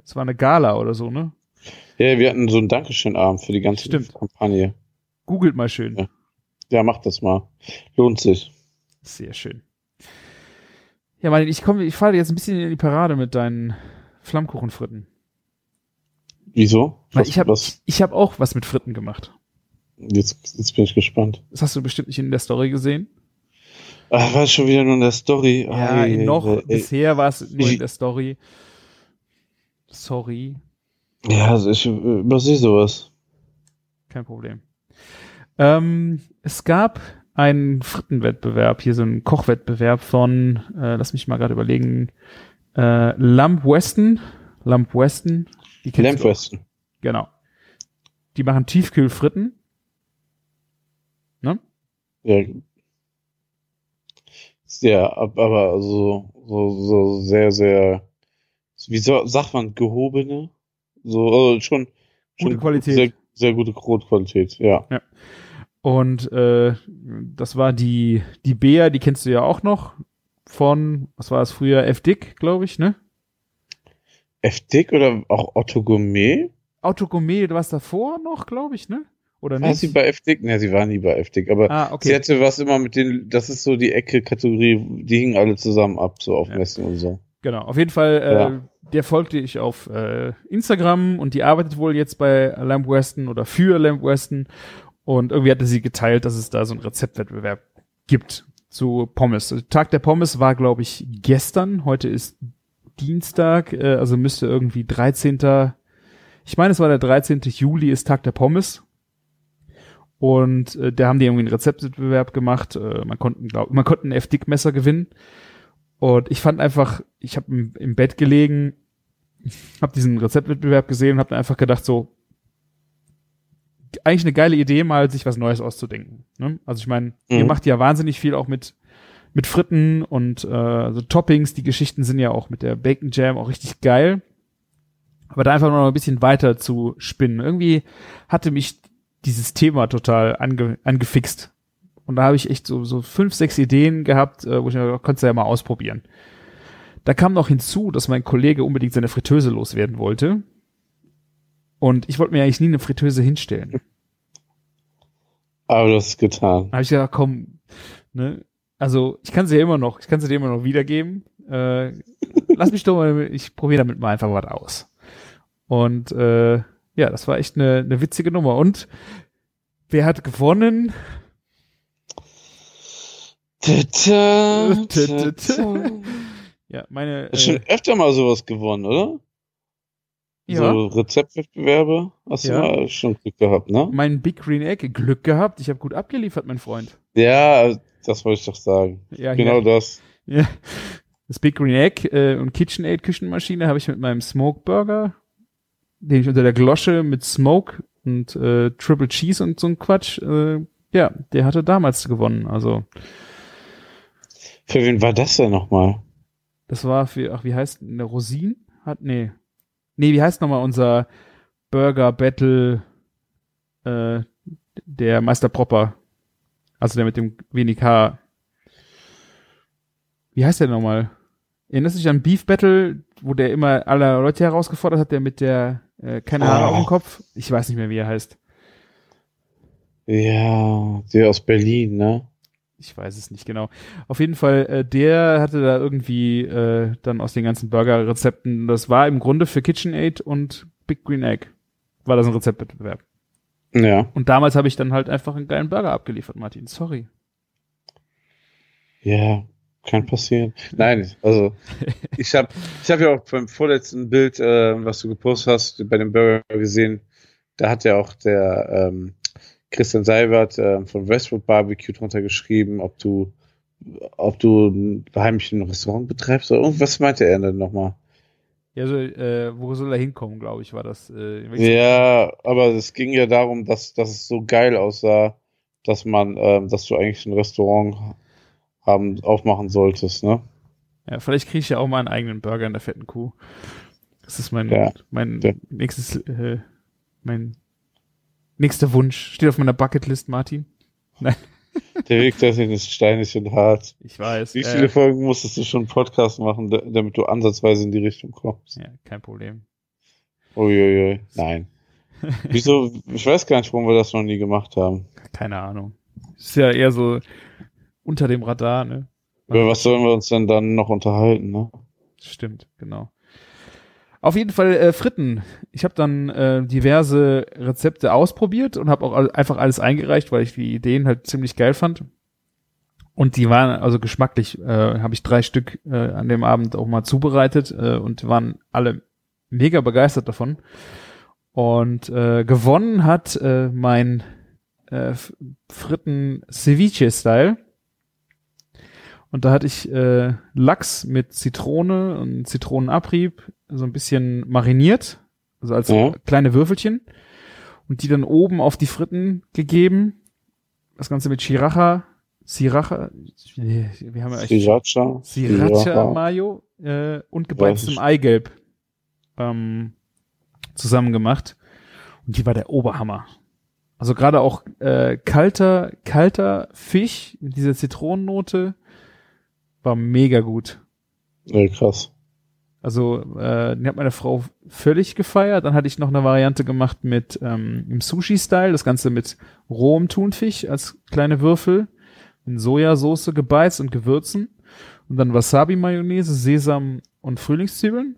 das war eine Gala oder so, ne? Ja, wir hatten so einen Dankeschön-Abend für die ganze Stimmt. Kampagne. Googelt mal schön. Ja. Ja, macht das mal. Lohnt sich. Sehr schön. Ja, Martin, ich komme, ich falle jetzt ein bisschen in die Parade mit deinen Flammkuchenfritten. Wieso? Weil ich habe was, ich hab auch was mit Fritten gemacht. jetzt, jetzt bin ich gespannt. Das hast du bestimmt nicht in der Story gesehen. Ach, war schon wieder nur in der Story. Ja, Ei, noch. ei. Bisher war es nur Ich- in der Story. Sorry, Ja, also ich äh, übersehe sowas. kein Problem. Ähm, es gab einen Frittenwettbewerb, hier so einen Kochwettbewerb von, äh, lass mich mal gerade überlegen, äh, Lamp Weston. Lamp Weston. Die Lamp. Weston. Genau. Die machen Tiefkühlfritten. Ja. Ja, ab- aber so, so, so sehr, sehr, wie so, sagt man, gehobene? So, also schon, schon Gute Qualität. Sehr, sehr gute Brotqualität, ja. Und äh, das war die, die Bea, die kennst du ja auch noch von, was war es früher, F. Dick, glaube ich, ne? F-Dick oder auch Otto Gourmet? Autogourmet, du warst davor noch, glaube ich, ne? Oder War nicht? sie bei Eftig? Ne, sie war nie bei Eftig, aber ah, sie okay. hatte was immer mit den, das ist so die Ecke-Kategorie, die hingen alle zusammen ab, so auf Ja. Messen und so. Genau, auf jeden Fall, äh, Ja. der folgte ich auf äh, Instagram und die arbeitet wohl jetzt bei Lamp Weston oder für Lamp Weston und irgendwie hatte sie geteilt, dass es da so einen Rezeptwettbewerb gibt zu Pommes. Tag der Pommes war, glaube ich, gestern. Heute ist Dienstag, äh, also müsste irgendwie 13. Ich meine, es war der 13. Juli ist Tag der Pommes. Und äh, da haben die irgendwie einen Rezeptwettbewerb gemacht. Äh, man konnte, glaub, man konnte ein F-Dick-Messer gewinnen. Und ich fand einfach, ich habe im, im Bett gelegen, habe diesen Rezeptwettbewerb gesehen und habe einfach gedacht, so eigentlich eine geile Idee, mal sich was Neues auszudenken. Ne? Also ich meine, ihr Mhm. macht ja wahnsinnig viel auch mit mit Fritten und äh, so Toppings. Die Geschichten sind ja auch mit der Bacon Jam auch richtig geil. Aber da einfach noch ein bisschen weiter zu spinnen. Irgendwie hatte mich dieses Thema total ange, angefixt. Und da habe ich echt so, so fünf, sechs Ideen gehabt, äh, wo ich mir dachte, kannst du ja mal ausprobieren. Da kam noch hinzu, dass mein Kollege unbedingt seine Fritteuse loswerden wollte. Und ich wollte mir eigentlich nie eine Fritteuse hinstellen. Aber du hast es getan. Da habe ich gedacht, komm, ne? Also ich kann sie ja immer noch, ich kann sie dir immer noch wiedergeben. Äh, lass mich doch mal, ich probiere damit mal einfach was aus. Und äh, ja, das war echt eine, eine witzige Nummer. Und wer hat gewonnen? Ta-ta, Ta-ta. Ja, meine. Hast schon Äh, öfter mal sowas gewonnen, oder? Ja, So Rezeptwettbewerbe hast Ja. du mal schon Glück gehabt, ne? mein Big Green Egg Glück gehabt. Ich habe gut abgeliefert, mein Freund. Ja, das wollte ich doch sagen. Ja, Genau hier. das. Ja. Das Big Green Egg äh, und KitchenAid Küchenmaschine habe ich mit meinem Smoke Burger, den ich unter der Glosche mit Smoke und äh, Triple Cheese und so ein Quatsch, äh, ja, der hatte damals gewonnen. Also Für wen war das denn nochmal? das war für, ach wie heißt eine Rosin? Hat nee, nee, wie heißt nochmal unser Burger Battle äh, der Meister Propper, also der mit dem wenig Haar. Wie heißt der nochmal? Erinnerst du dich an Beef Battle, wo der immer alle Leute herausgefordert hat, der mit der äh, keine Haare Oh. auf dem Kopf? Ich weiß nicht mehr, wie er heißt. Ja, der aus Berlin, ne? Ich weiß es nicht genau. Auf jeden Fall, äh, der hatte da irgendwie äh, dann aus den ganzen Burger-Rezepten, das war im Grunde für KitchenAid und Big Green Egg, war das ein Rezeptwettbewerb. Ja. Und damals habe ich dann halt einfach einen geilen Burger abgeliefert, Martin. Sorry. Ja, kann passieren. Nein, also ich habe ich hab ja auch beim vorletzten Bild, äh, was du gepostet hast, bei dem Burger gesehen, da hat ja auch der ähm, Christian Seibert äh, von Westwood Barbecue drunter geschrieben, ob du ob du ein heimischen Restaurant betreibst oder irgendwas meinte er denn nochmal? Ja, so, äh, wo soll er hinkommen, glaube ich, war das. Äh, Ja, aber es ging ja darum, dass, dass es so geil aussah, dass man, ähm, dass du eigentlich ein Restaurant haben, aufmachen solltest, ne? ja, vielleicht kriege ich ja auch mal einen eigenen Burger in der fetten Kuh. Das ist mein, Ja. mein Ja. nächstes, äh, mein nächster Wunsch. Steht auf meiner Bucketlist, Martin. Der Weg dorthin ist steinig und hart. Ich weiß. Wie äh, viele Folgen musstest du schon Podcast machen, da- damit du ansatzweise in die Richtung kommst? Ja, kein Problem. Uiuiui, nein. Wieso? Ich weiß gar nicht, warum wir das noch nie gemacht haben. Keine Ahnung. Ist ja eher so unter dem Radar, ne? Über was sollen wir uns denn dann noch unterhalten, ne? Stimmt, genau. Auf jeden Fall äh, Fritten. Ich habe dann äh, diverse Rezepte ausprobiert und habe auch einfach alles eingereicht, weil ich die Ideen halt ziemlich geil fand. Und die waren also geschmacklich, äh, habe ich drei Stück äh, an dem Abend auch mal zubereitet äh, und waren alle mega begeistert davon. Und äh, gewonnen hat äh, mein äh, Fritten Ceviche-Style. Und da hatte ich äh, Lachs mit Zitrone und Zitronenabrieb so ein bisschen mariniert, also als Ja. kleine Würfelchen. Und die dann oben auf die Fritten gegeben. Das Ganze mit Sriracha, Sriracha, wir haben ja echt Sriracha. Sriracha Mayo äh, und gebeiztem. Eigelb ähm, zusammen gemacht. Und die war der Oberhammer. Also gerade auch äh, kalter, kalter Fisch mit dieser Zitronennote war mega gut. Ja, krass. Also, äh, die hat meine Frau völlig gefeiert. Dann hatte ich noch eine Variante gemacht mit ähm, im Sushi-Style, das Ganze mit rohem Thunfisch als kleine Würfel, in Sojasauce gebeizt und Gewürzen. Und dann Wasabi-Mayonnaise, Sesam und Frühlingszwiebeln.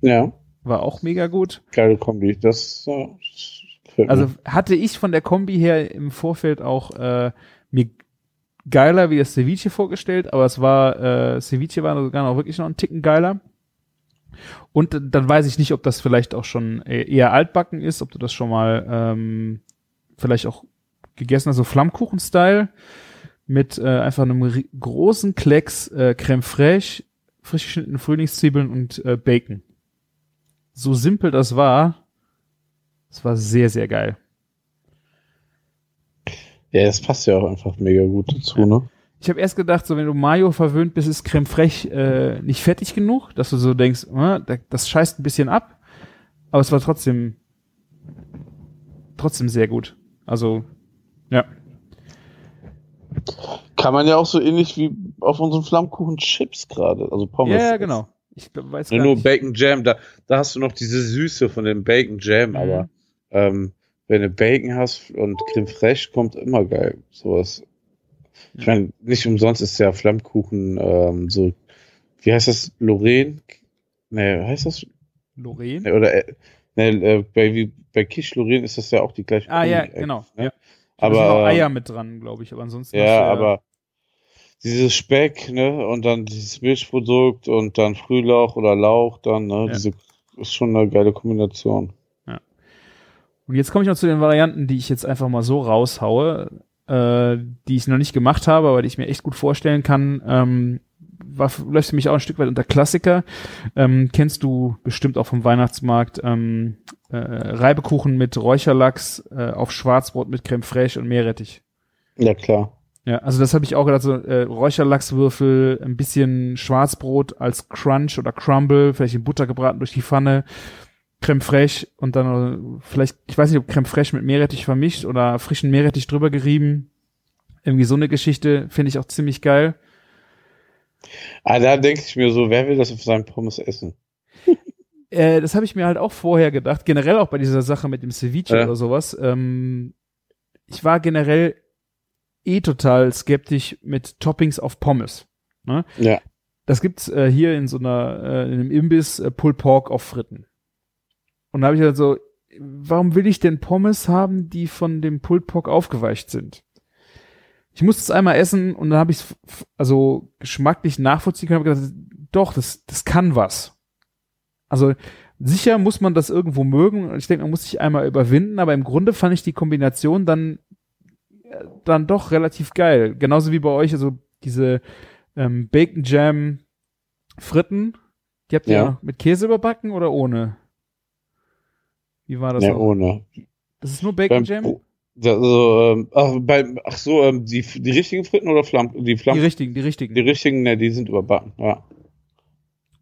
Ja, War auch mega gut. geile Kombi. Das, äh, Also hatte ich von der Kombi her im Vorfeld auch äh, mir geiler wie das Ceviche vorgestellt, aber es war, äh, Ceviche war sogar noch wirklich noch einen Ticken geiler. Und dann weiß ich nicht, ob das vielleicht auch schon e- eher altbacken ist, ob du das schon mal ähm, vielleicht auch gegessen hast, so Flammkuchen-Style mit äh, einfach einem großen Klecks äh, Creme fraiche, frisch geschnittene Frühlingszwiebeln und äh, Bacon. So simpel das war, es war sehr, sehr geil. Ja, das passt ja auch einfach mega gut dazu, ne? Ich habe erst gedacht, so wenn du Mayo verwöhnt bist, ist Creme fraiche äh, nicht fettig genug, dass du so denkst, äh, da- das scheißt ein bisschen ab, aber es war trotzdem trotzdem sehr gut. Also ja, Kann man ja auch so ähnlich wie auf unseren Flammkuchen Chips gerade, also Pommes. ja, ja genau. Ich weiß gar nur nicht. Bacon Jam, da, da hast du noch diese Süße von dem Bacon Jam, Mhm. aber ähm, wenn du Bacon hast und Creme Fraiche, kommt immer geil. Sowas. Ich meine, nicht umsonst ist ja Flammkuchen ähm, so, wie heißt das? Lorraine? Nee, heißt das? Lorraine. Nee, oder äh, nee, äh, bei, wie, bei Quiche Lorraine ist das ja auch die gleiche Ah ja, genau. Ne? Ja. Da sind Aber auch ähm, Eier mit dran, glaube ich, aber ansonsten Ja, du aber dieses Speck, ne, und dann dieses Milchprodukt und dann Frühlauch oder Lauch, dann, ne, Ja. diese ist schon eine geile Kombination. Und jetzt komme ich noch zu den Varianten, die ich jetzt einfach mal so raushaue, äh, die ich noch nicht gemacht habe, aber die ich mir echt gut vorstellen kann. Ähm, war, läuft für mich auch ein Stück weit unter Klassiker. Ähm, kennst du bestimmt auch vom Weihnachtsmarkt ähm, äh, Reibekuchen mit Räucherlachs äh, auf Schwarzbrot mit Creme fraiche und Meerrettich. Ja, klar. Ja, also das habe ich auch gedacht, so äh, Räucherlachswürfel, ein bisschen Schwarzbrot als Crunch oder Crumble, vielleicht in Butter gebraten durch die Pfanne, Creme fraiche und dann äh, vielleicht, ich weiß nicht, ob Creme fraiche mit Meerrettich vermischt oder frischen Meerrettich drüber gerieben. Irgendwie so eine Geschichte finde ich auch ziemlich geil. Ah, da denke ich mir so, wer will das auf seinem Pommes essen? Äh, das habe ich mir halt auch vorher gedacht, generell auch bei dieser Sache mit dem Ceviche Ja. oder sowas. Ähm, ich war generell eh total skeptisch mit Toppings auf Pommes. Ne? Ja. Das gibt's äh, hier in so einer äh, in einem Imbiss äh, Pulled Pork auf Fritten. Und da habe ich halt so, warum will ich denn Pommes haben, die von dem Pulled Pork aufgeweicht sind? Ich musste es einmal essen und dann habe ich es also geschmacklich nachvollziehen können. Hab gedacht, doch, das das kann was. Also sicher muss man das irgendwo mögen. Ich denke, man muss sich einmal überwinden, aber im Grunde fand ich die Kombination dann äh, dann doch relativ geil. Genauso wie bei euch, also diese ähm, Bacon Jam Fritten, die habt ihr ja. mit Käse überbacken oder ohne? Wie war das? ja, noch? ohne. Das ist nur Bacon Beim- Jam? also, ähm, ach, beim, ach so, ähm, die, die richtigen Fritten oder Flamm, die Die Flamm, richtigen, die richtigen. die richtigen, ne, die sind überbacken, ja.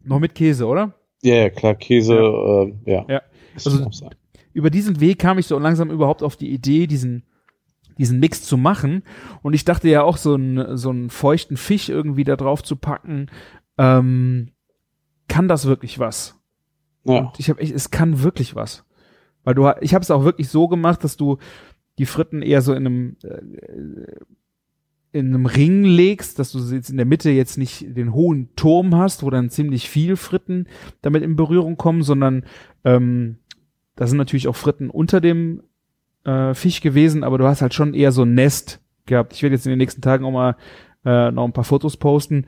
Noch mit Käse, oder? Ja, ja, klar, Käse, Ja. ähm, ja. Ja. Also- über diesen Weg kam ich so langsam überhaupt auf die Idee, diesen diesen Mix zu machen. Und ich dachte ja auch, so einen so einen feuchten Fisch irgendwie da drauf zu packen, ähm, kann das wirklich was? Ja. Und ich habe echt, es kann wirklich was. Weil du, ich habe es auch wirklich so gemacht, dass du die Fritten eher so in einem äh, in einem Ring legst, dass du jetzt in der Mitte jetzt nicht den hohen Turm hast, wo dann ziemlich viel Fritten damit in Berührung kommen, sondern ähm, da sind natürlich auch Fritten unter dem äh, Fisch gewesen, aber du hast halt schon eher so ein Nest gehabt. Ich werde jetzt in den nächsten Tagen auch mal äh, noch ein paar Fotos posten.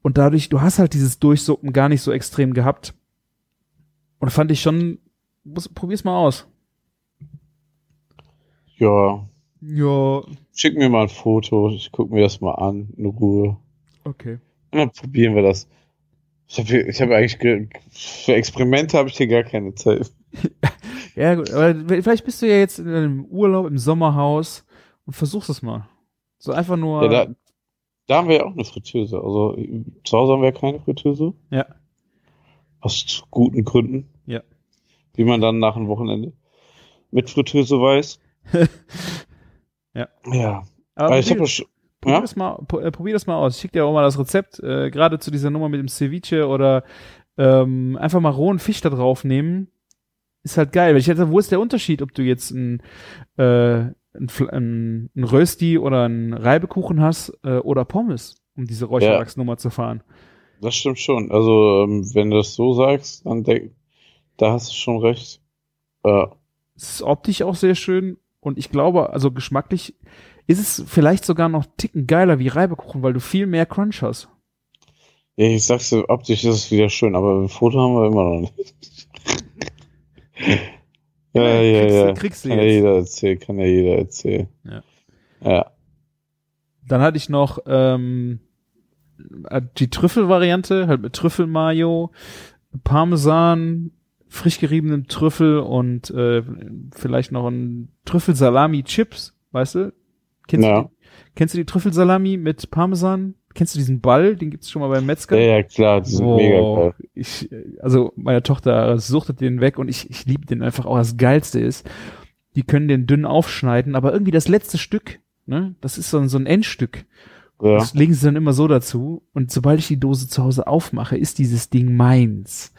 Und dadurch, du hast halt dieses Durchsuppen gar nicht so extrem gehabt. Und fand ich schon, muss, probier's mal aus. ja. Ja, Schick mir mal ein Foto, ich gucke mir das mal an, in Ruhe. okay. Und dann probieren wir das. Ich habe hab eigentlich, ge für Experimente habe ich hier gar keine Zeit. Ja, gut, aber vielleicht bist du ja jetzt in einem Urlaub im Sommerhaus und versuchst es mal. So einfach nur. Ja, da, da haben wir ja auch eine Fritteuse. Also zu Hause haben wir ja keine Fritteuse. Ja. Aus guten Gründen. Ja. Wie man dann nach dem Wochenende mit Fritteuse weiß. Ja. Ja. aber Aber ich habe probier- ja schon, Probier, Ja? das, mal, äh, probier das mal aus. Ich schick dir auch mal das Rezept, äh, gerade zu dieser Nummer mit dem Ceviche oder ähm, einfach mal rohen Fisch da drauf nehmen. Ist halt geil. Weil ich hätte, wo ist der Unterschied, ob du jetzt ein, äh, ein, ein, ein Rösti oder ein Reibekuchen hast äh, oder Pommes, um diese Räucherlachsnummer zu fahren. Das stimmt schon. Also, ähm, wenn du das so sagst, dann denk, da hast du schon recht. Äh, Es ist optisch auch sehr schön und ich glaube, also geschmacklich ist es vielleicht sogar noch Ticken geiler wie Reibekuchen, weil du viel mehr Crunch hast. ja, ich sag's dir, optisch ist es wieder schön, aber ein Foto haben wir immer noch nicht. ja, ja, kriegst, ja. Du, kriegst du Kann ja jetzt. jeder erzählen, kann ja jeder erzählen. Ja. Ja. Dann hatte ich noch ähm, die Trüffelvariante, halt mit Trüffelmayo, Parmesan, frisch geriebenen Trüffel und äh, vielleicht noch ein Trüffelsalami-Chips, weißt du? Kennst, Ja. du die, kennst du die Trüffelsalami mit Parmesan? Kennst du diesen Ball? Den gibt's schon mal beim Metzger. Ja, ja, klar, die sind Boah, mega geil. Ich, also meine Tochter suchtet den weg und ich, ich liebe den einfach auch. Das Geilste ist, die können den dünn aufschneiden, aber irgendwie das letzte Stück, ne, das ist so ein, so ein Endstück. Ja. Das legen sie dann immer so dazu. Und sobald ich die Dose zu Hause aufmache, ist dieses Ding meins.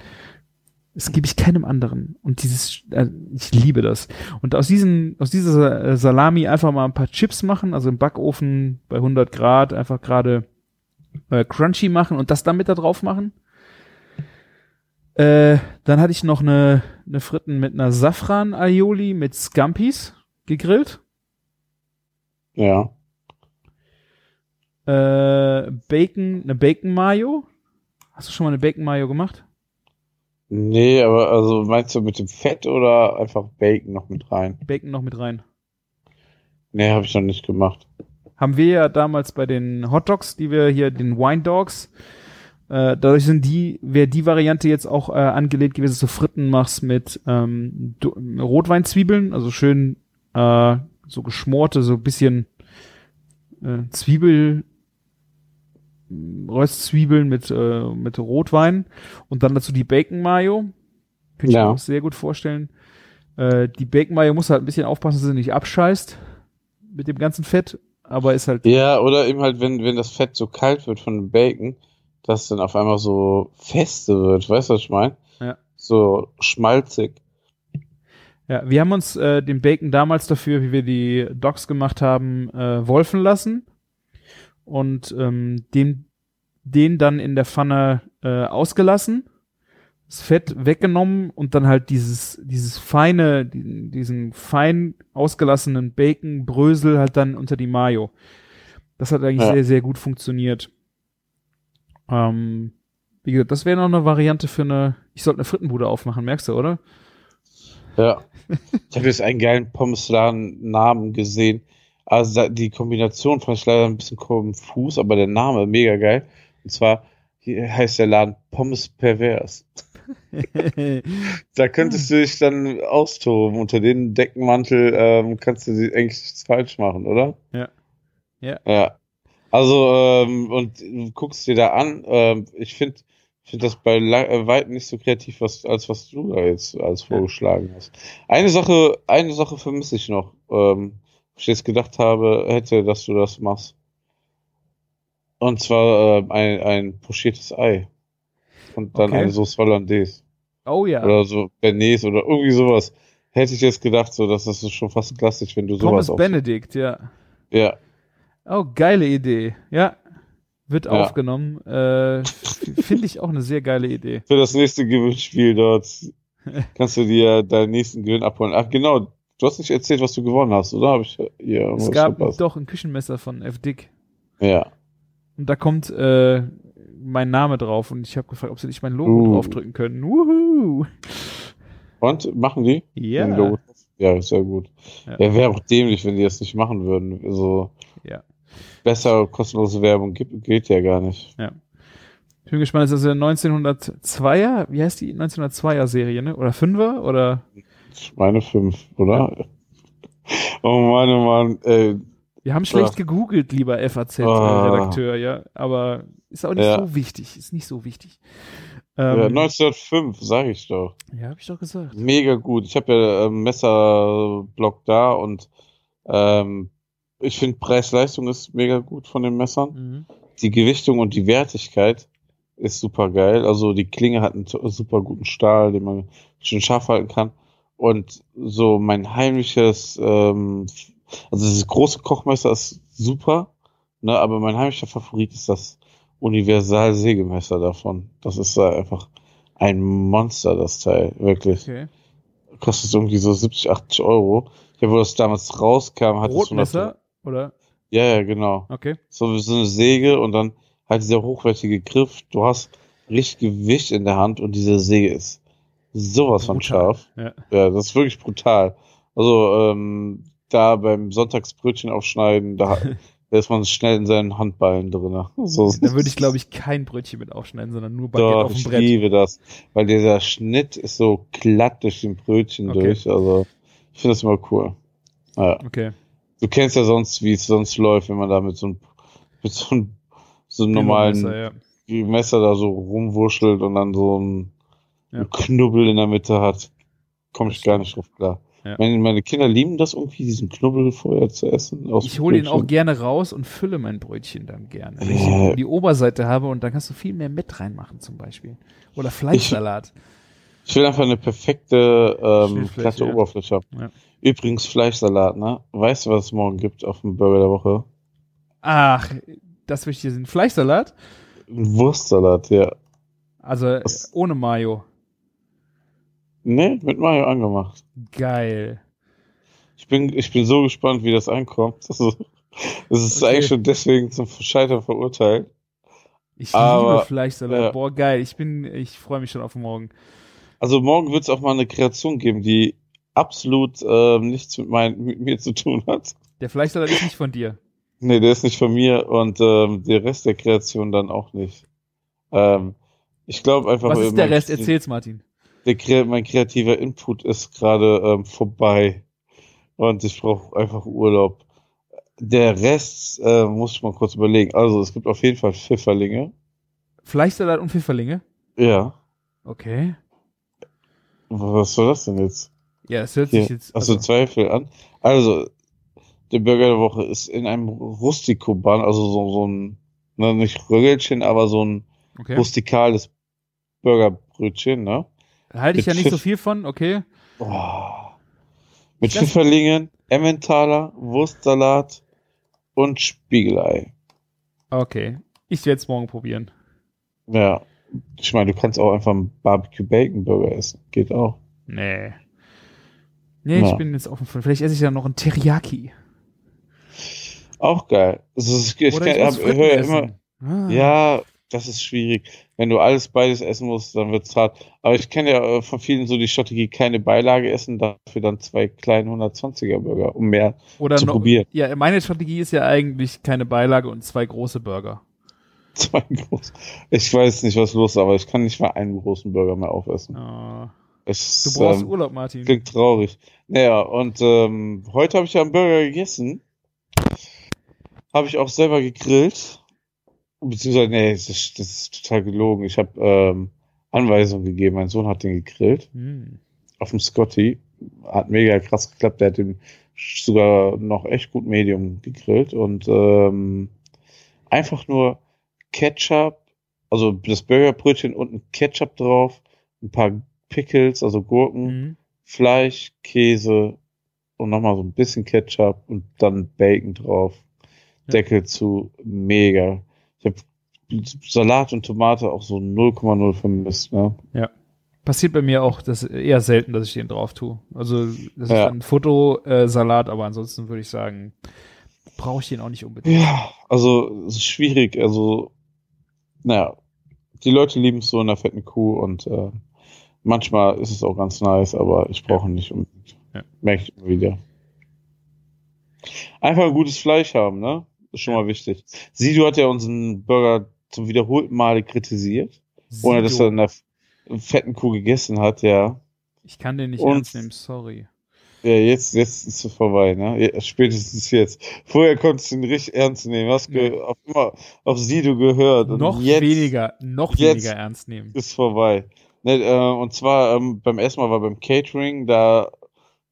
Das gebe ich keinem anderen. Und dieses, äh, ich liebe das. Und aus diesen, aus dieser äh, Salami einfach mal ein paar Chips machen, also im Backofen bei 100 Grad einfach gerade äh, crunchy machen und das dann mit da drauf machen. Äh, dann hatte ich noch eine, eine Fritten mit einer Safran-Aioli mit Scampis gegrillt. Ja. Äh, Bacon, eine Bacon Mayo. Hast du schon mal eine Bacon Mayo gemacht? Nee, aber also meinst du mit dem Fett oder einfach Bacon noch mit rein? Bacon noch mit rein. Nee, habe ich noch nicht gemacht. Haben wir ja damals bei den Hot Dogs, die wir hier, den Wine Dogs, äh, dadurch sind die, wäre die Variante jetzt auch äh, angelegt gewesen, dass du Fritten machst mit ähm, Rotweinzwiebeln, also schön äh, so geschmorte, so ein bisschen äh, Zwiebel, Röstzwiebeln mit, äh, mit Rotwein und dann dazu die Bacon Mayo. Könnte ich Ja. mir auch sehr gut vorstellen. Äh, die Bacon Mayo muss halt ein bisschen aufpassen, dass sie nicht abscheißt mit dem ganzen Fett, aber ist halt Ja, oder eben halt, wenn, wenn das Fett so kalt wird von dem Bacon, dass es dann auf einmal so feste wird. Weißt du, was ich meine? Ja. So schmalzig. Ja, wir haben uns äh, den Bacon damals dafür, wie wir die Dogs gemacht haben, äh, wolfen lassen und ähm, den, den dann in der Pfanne äh, ausgelassen, das Fett weggenommen und dann halt dieses, dieses feine, diesen, diesen fein ausgelassenen Bacon, Brösel halt dann unter die Mayo. Das hat eigentlich Ja. sehr, sehr gut funktioniert. Ähm, wie gesagt, das wäre noch eine Variante für eine, ich sollte eine Frittenbude aufmachen, merkst du, oder? Ja. Ich habe jetzt einen geilen Pommesladen-Namen gesehen. Also die Kombination fand ich leider ein bisschen konfus, aber der Name mega geil. Und zwar hier heißt der Laden Pommes Pervers. Da könntest du dich dann austoben. Unter den Deckenmantel ähm, kannst du sie eigentlich nichts falsch machen, oder? Ja. Ja. Ja. Also, ähm, und du guckst dir da an, ähm, ich finde ich find das bei äh, weitem nicht so kreativ, was, als was du da jetzt als vorgeschlagen hast. Eine Sache, eine Sache vermisse ich noch, ähm, ich jetzt gedacht habe, hätte, dass du das machst. Und zwar ähm, ein, ein pochiertes Ei. Und dann Okay. eine Sauce Hollandaise. Oh ja. Oder so Bernays oder irgendwie sowas. Hätte ich jetzt gedacht, so, dass das ist schon fast klassisch, wenn du sowas Thomas auch. Benedict, ja. Ja, Oh, geile Idee. Ja. Wird Ja. aufgenommen. Äh, Finde ich auch eine sehr geile Idee. für das nächste Gewinnspiel dort kannst du dir deinen nächsten Gewinn abholen. Ach genau, du hast nicht erzählt, was du gewonnen hast, oder? Habe ich hier Es gab verpasst? doch ein Küchenmesser von F. Dick. Ja. Und da kommt äh, mein Name drauf und ich habe gefragt, ob sie nicht mein Logo Uh. draufdrücken können. Wuhu! Und machen die? Ja. Logo? Ja, ist ja gut. Ja. Ja, wäre auch dämlich, wenn die das nicht machen würden. Also Ja. besser kostenlose Werbung gibt, geht ja gar nicht. Ich bin gespannt, ist das eine 1902er, wie heißt die 1902er Serie, ne? Oder 5er? Oder meine fünf, oder? Oh Mann, oh Mann. Äh, wir haben schlecht Ja. gegoogelt, lieber Ah. FAZ-Redakteur, ja. Aber ist auch nicht Ja. so wichtig. Ist nicht so wichtig. ja, Ähm, 1905, sage ich doch. ja, habe ich doch gesagt. Mega gut. Ich habe ja ähm, Messerblock da und ähm, Ich finde Preis-Leistung ist mega gut von den Messern. Mhm. Die Gewichtung und die Wertigkeit ist super geil. Also die Klinge hat einen super guten Stahl, den man schön scharf halten kann. Und so mein heimliches, ähm, also dieses große Kochmesser ist super, ne, aber mein heimlicher Favorit ist das Universal-Sägemesser davon. Das ist äh, einfach ein Monster, das Teil, wirklich. Okay. Kostet irgendwie so 70, 80 Euro. Ja, wo das damals rauskam, hat es 100 Rotmesser? Oder? Ja, ja, genau Okay. so wie so eine Säge und dann halt dieser hochwertige Griff. Du hast richtig Gewicht in der Hand und diese Säge ist sowas von Brutal. scharf. Ja. Ja, das ist wirklich brutal. Also ähm, da beim Sonntagsbrötchen aufschneiden, da, da ist man schnell in seinen Handballen drin. So, Da würde ich, glaube ich, kein Brötchen mit aufschneiden, sondern nur Baguette Doch, auf dem ich Brett. liebe das, weil dieser Schnitt ist so glatt durch den Brötchen Okay. durch. Also ich finde das immer cool. Ja. Okay. Du kennst ja sonst, wie es sonst läuft, wenn man da mit so einem, mit so einem, so einem normalen Messer, ja. Messer da so rumwurschtelt und dann so ein, Ja. ein Knubbel in der Mitte hat, komme ich gar nicht drauf klar. Ja. Meine, meine Kinder lieben das irgendwie, diesen Knubbel vorher zu essen. aus Ich hole ihn auch gerne raus und fülle mein Brötchen dann gerne. Wenn ich Äh. die Oberseite habe und dann kannst du viel mehr mit reinmachen zum Beispiel. Oder Fleischsalat. Ich will einfach eine perfekte ähm, glatte ja. Oberfläche haben. Ja. Übrigens Fleischsalat, ne? Weißt du, was es morgen gibt auf dem Burger der Woche? Ach, das möchte ich hier sehen. Fleischsalat? Ein Wurstsalat, ja. Also Was? ohne Mayo. Ne, mit Mayo angemacht. Geil. Ich bin, ich bin so gespannt, wie das ankommt. Also, das ist Okay. eigentlich schon deswegen zum Scheitern verurteilt. Ich Aber, liebe Fleischsalat. ja. Boah, geil. Ich bin, ich freue mich schon auf morgen. Also morgen wird es auch mal eine Kreation geben, die absolut ähm, nichts mit, mein, mit mir zu tun hat. Der Fleischsalat ist nicht von dir. Nee, der ist nicht von mir und ähm, der Rest der Kreation dann auch nicht. Ähm, ich glaube einfach, Was äh, ist der Rest? Erzähl's, Martin. Der, mein kreativer Input ist gerade ähm, vorbei und ich brauche einfach Urlaub. Der Rest äh, muss ich mal kurz überlegen. Also es gibt auf jeden Fall Pfifferlinge. Fleischsalat und Pfifferlinge? Ja. Okay. Was soll das denn jetzt? Ja, es hört sich jetzt. Hast du Zweifel an? Also, der Burger der Woche ist in einem Rustikoban, also so, so ein, ne, nicht Röggelchen, aber so ein okay. rustikales Burgerbrötchen, ne? Halte ich ja nicht so Pfiff- viel von, okay. Oh. Mit Das- Pfifferlingen, Emmentaler, Wurstsalat und Spiegelei. Okay. Ich werde es morgen probieren. Ja. Ich meine, du kannst auch einfach einen Barbecue Bacon Burger essen. Geht auch. Nee. Nee, Ja. ich bin jetzt offen von. Vielleicht esse ich ja noch einen Teriyaki. Auch geil. Also, ich ich Oder kann, ich hab, immer, Ah. Ja, das ist schwierig. Wenn du alles beides essen musst, dann wird's hart. Aber ich kenne ja äh, von vielen so die Strategie, keine Beilage essen, dafür dann zwei kleine 120er Burger, um mehr Oder zu noch, probieren. Ja, meine Strategie ist ja eigentlich keine Beilage und zwei große Burger. Zwei groß. Ich weiß nicht, was los ist, aber ich kann nicht mal einen großen Burger mehr aufessen. Ah. Es Du brauchst ähm, Urlaub, Martin. klingt traurig. Naja, und ähm, heute habe ich ja einen Burger gegessen. Habe ich auch selber gegrillt. Beziehungsweise, nee, das ist, das ist total gelogen. Ich habe ähm, Anweisungen gegeben. Mein Sohn hat den gegrillt. Hm. auf dem Scotty. Hat mega krass geklappt. Der hat den sogar noch echt gut Medium gegrillt und ähm, einfach nur Ketchup, also das Burgerbrötchen und ein Ketchup drauf, ein paar Pickles, also Gurken, Mhm. Fleisch, Käse und nochmal so ein bisschen Ketchup und dann Bacon drauf. Ja. Deckel zu, mega. Ich habe Salat und Tomate auch so 0,0 vermisst, ne? Passiert bei mir auch das eher selten, dass ich den drauf tue. Also das Ja. ist ein Fotosalat, aber ansonsten würde ich sagen, brauche ich den auch nicht unbedingt. Ja, also es ist schwierig. Also, naja, die Leute lieben es so in der fetten Kuh und äh, manchmal ist es auch ganz nice, aber ich brauche ihn nicht unbedingt. Ja. Merke ich immer wieder. Einfach ein gutes Fleisch haben, ne? Ist schon mal wichtig. Sido hat ja unseren Burger zum wiederholten Male kritisiert, ohne dass er Sido. in der fetten Kuh gegessen hat, ja. Ich kann den nicht Und- ernst nehmen, sorry. Ja, jetzt, jetzt ist es vorbei, ne? Ja, spätestens jetzt. Vorher konntest du ihn richtig ernst nehmen. Hast ge auf immer auf Sido gehört. Und noch jetzt weniger, noch jetzt- weniger ernst nehmen. ist vorbei. Ne, äh, und zwar ähm, beim ersten Mal war beim Catering, da,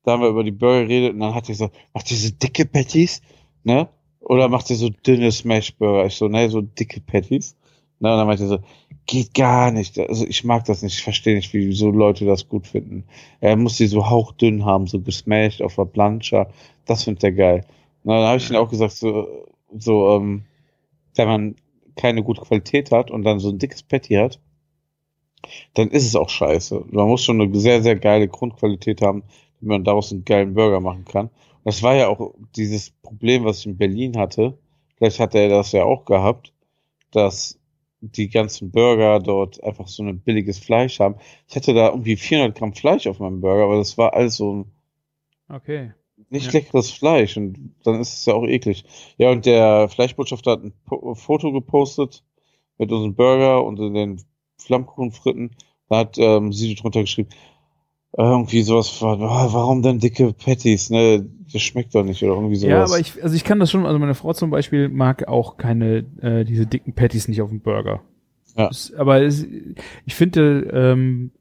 da haben wir über die Burger geredet und dann hat er gesagt, mach diese dicke Patties. ne? Oder macht ihr so dünne Smashburger? Ich so, ne, so dicke Patties. Ne, und dann meinte er so, geht gar nicht. Also ich mag das nicht. Ich verstehe nicht, wieso Leute das gut finden. Er muss die so hauchdünn haben, so gesmashed auf der Plancha. Das findet er geil. Na, dann habe ich ihm auch gesagt, so, so, ähm, wenn man keine gute Qualität hat und dann so ein dickes Patty hat, dann ist es auch scheiße. Man muss schon eine sehr, sehr geile Grundqualität haben, damit man daraus einen geilen Burger machen kann. Das war ja auch dieses Problem, was ich in Berlin hatte. Vielleicht hat er das ja auch gehabt, dass die ganzen Burger dort einfach so ein billiges Fleisch haben. Ich hatte da irgendwie 400 Gramm Fleisch auf meinem Burger, aber das war alles so ein Okay. nicht Ja. leckeres Fleisch und dann ist es ja auch eklig. Ja, und der Fleischbotschafter hat ein Foto gepostet mit unserem Burger und den Flammkuchenfritten. Da hat ähm, sie drunter geschrieben, irgendwie sowas, "Ah, warum denn dicke Patties, ne? Das schmeckt doch nicht oder irgendwie sowas. Ja, aber ich, also ich kann das schon, also meine Frau zum Beispiel mag auch keine, äh, diese dicken Patties nicht auf dem Burger. Ja. Das, aber es, ich finde, ähm,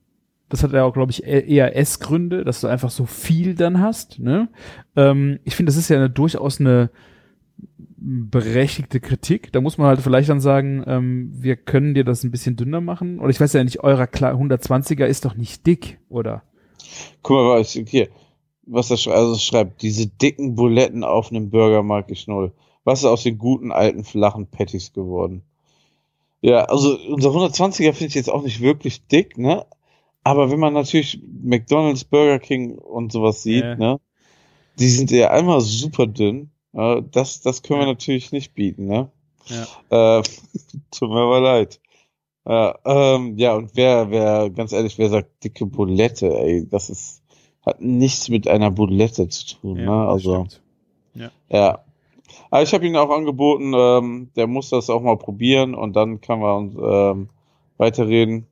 das hat ja auch, glaube ich, e- eher Essgründe, dass du einfach so viel dann hast. Ne? Ähm, ich finde, das ist ja eine, durchaus eine berechtigte Kritik. Da muss man halt vielleicht dann sagen, ähm, wir können dir das ein bisschen dünner machen. Oder ich weiß ja nicht, eurer klar 120er ist doch nicht dick, oder? Guck mal, was hier, was er schreibt, also schreibt, diese dicken Buletten auf einem Burger mag ich null. Was ist aus den guten alten flachen Patties geworden? Ja, also unser 120er finde ich jetzt auch nicht wirklich dick, ne? Aber wenn man natürlich McDonald's, Burger King und sowas sieht, Ja. ne? Die sind ja einmal super dünn. Das, das können wir natürlich nicht bieten, ne? Ja. Äh, tut mir aber leid. Ja, ähm, ja, und wer, wer, ganz ehrlich, wer sagt dicke Bulette, ey, das ist, hat nichts mit einer Bulette zu tun, ne? das Also, stimmt. ja. Aber ich habe ihm auch angeboten, ähm, der muss das auch mal probieren und dann kann uns ähm, weiterreden.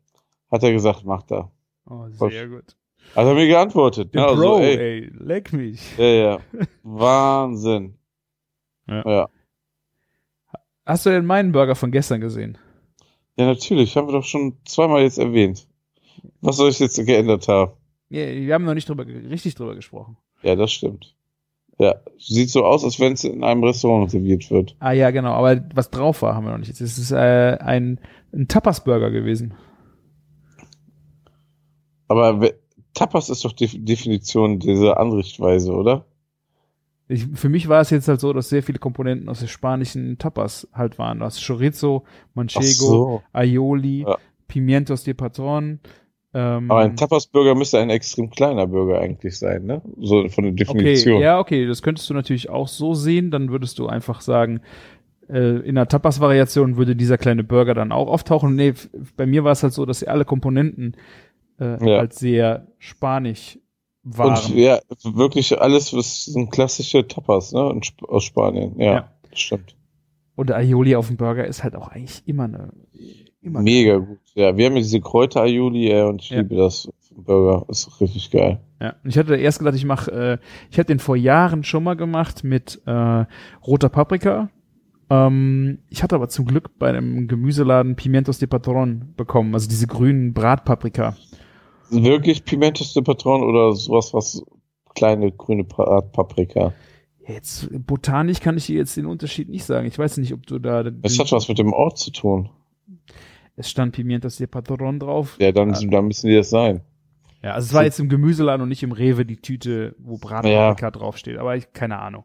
Hat er gesagt, macht er. Oh, sehr gut. Hat er mir geantwortet. Ne? Also, Bro, ey, ey, leck mich. ja, ja. Wahnsinn. Ja. ja. Hast du denn meinen Burger von gestern gesehen? Ja, natürlich. Haben wir doch schon zweimal jetzt erwähnt. Was soll ich jetzt geändert haben? Ja, wir haben noch nicht drüber, richtig drüber gesprochen. Ja, das stimmt. Ja, sieht so aus, als wenn es in einem Restaurant serviert wird. Ah ja, genau. Aber was drauf war, haben wir noch nicht. Es ist äh, ein, ein Tapas-Burger gewesen. Aber Tapas ist doch die Definition dieser Anrichtweise, oder? Ich, für mich war es jetzt halt so, dass sehr viele Komponenten aus der spanischen Tapas halt waren. Du hast Chorizo, Manchego, Aioli, Ja. Pimientos de Patron. Ähm, Aber ein Tapas-Burger müsste ein extrem kleiner Burger eigentlich sein, ne? So von der Definition. Okay, ja, okay, das könntest du natürlich auch so sehen. Dann würdest du einfach sagen, äh, in der Tapas-Variation würde dieser kleine Burger dann auch auftauchen. Nee, bei mir war es halt so, dass alle Komponenten äh, Ja. halt sehr spanisch waren. Und ja, wirklich alles, was sind klassische Tapas, ne? aus Spanien. Ja, Ja. stimmt. Und der Aioli auf dem Burger ist halt auch eigentlich immer eine. Immer Mega gut. Ja, wir haben ja diese Kräuter-Aioli, ey, und ich Ja. liebe das Burger. Ist richtig geil. Ja, und ich hatte erst gedacht, ich mache, äh, ich hatte den vor Jahren schon mal gemacht mit äh, roter Paprika. Ähm, ich hatte aber zum Glück bei einem Gemüseladen Pimientos de Patron bekommen, also diese grünen Bratpaprika. Wirklich Pimentos de Patron oder sowas, was kleine grüne Pa- Paprika. Jetzt botanisch kann ich dir jetzt den Unterschied nicht sagen. Ich weiß nicht, ob du da. Es hat was mit dem Ort zu tun. es stand Pimientos de Patron drauf. Ja, dann, Ja. dann müssen die das sein. Ja, also es war jetzt im Gemüseladen und nicht im Rewe die Tüte, wo Bratpaprika draufsteht. Aber ich keine Ahnung.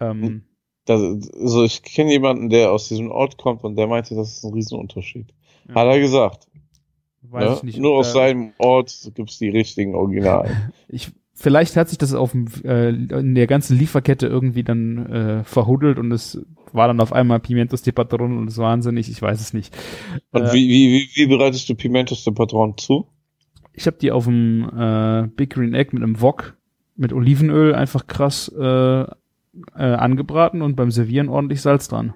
Ähm, Das, also ich kenne jemanden, der aus diesem Ort kommt und der meinte, das ist ein Riesenunterschied. Ja. Hat er gesagt. Weiß ne? ich nicht. Nur aus da- seinem Ort gibt's die richtigen Originalen. Ich, vielleicht hat sich das auf äh, in der ganzen Lieferkette irgendwie dann äh, verhuddelt und es war dann auf einmal Pimientos de Patron und es ist wahnsinnig, ich weiß es nicht. Und Äh, wie, wie, wie, bereitest du Pimentos de Patron zu? Ich habe die auf dem äh, Big Green Egg mit einem Wok mit Olivenöl einfach krass äh, äh, angebraten und beim Servieren ordentlich Salz dran.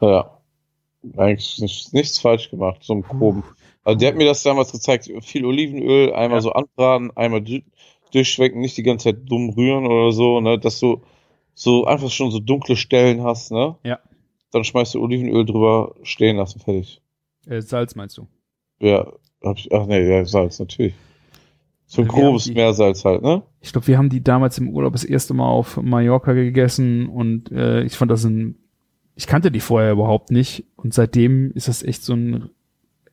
Ja. Eigentlich nicht, nichts falsch gemacht, so im Groben. Also der hat mir das damals gezeigt, viel Olivenöl, einmal Ja. so anbraten, einmal du- durchschwenken, nicht die ganze Zeit dumm rühren oder so, ne, dass du so einfach schon so dunkle Stellen hast, ne? Ja. Dann schmeißt du Olivenöl drüber, stehen lassen, fertig. Äh, Salz meinst du? Ja, hab ich, ach nee, ja, Salz, natürlich. So ein Also grobes die- Meersalz halt, ne? Ich glaube, wir haben die damals im Urlaub das erste Mal auf Mallorca gegessen und äh, ich fand das ein, ich kannte die vorher überhaupt nicht und seitdem ist das echt so ein,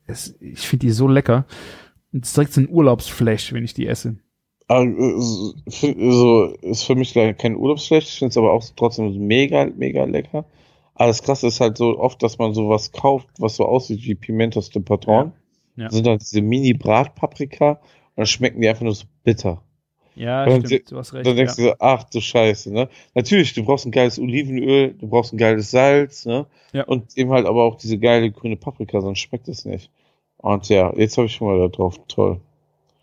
es, ich finde die so lecker und es ist direkt so ein Urlaubsflash, wenn ich die esse. Aber, äh, so- für- so, ist für mich kein Urlaubsfleisch, ich finde es aber auch trotzdem mega, mega lecker. Aber das Krasse ist halt so oft, dass man sowas kauft, was so aussieht wie Pimentos de Patron. Ja. Das sind dann diese Mini-Bratpaprika und dann schmecken die einfach nur so bitter. Ja, Und stimmt, du hast recht. dann denkst ja. du so, ach du Scheiße, ne? Natürlich, du brauchst ein geiles Olivenöl, du brauchst ein geiles Salz, ne? Ja. Und eben halt aber auch diese geile grüne Paprika, sonst schmeckt es nicht. Und ja, jetzt habe ich schon mal da drauf. Toll.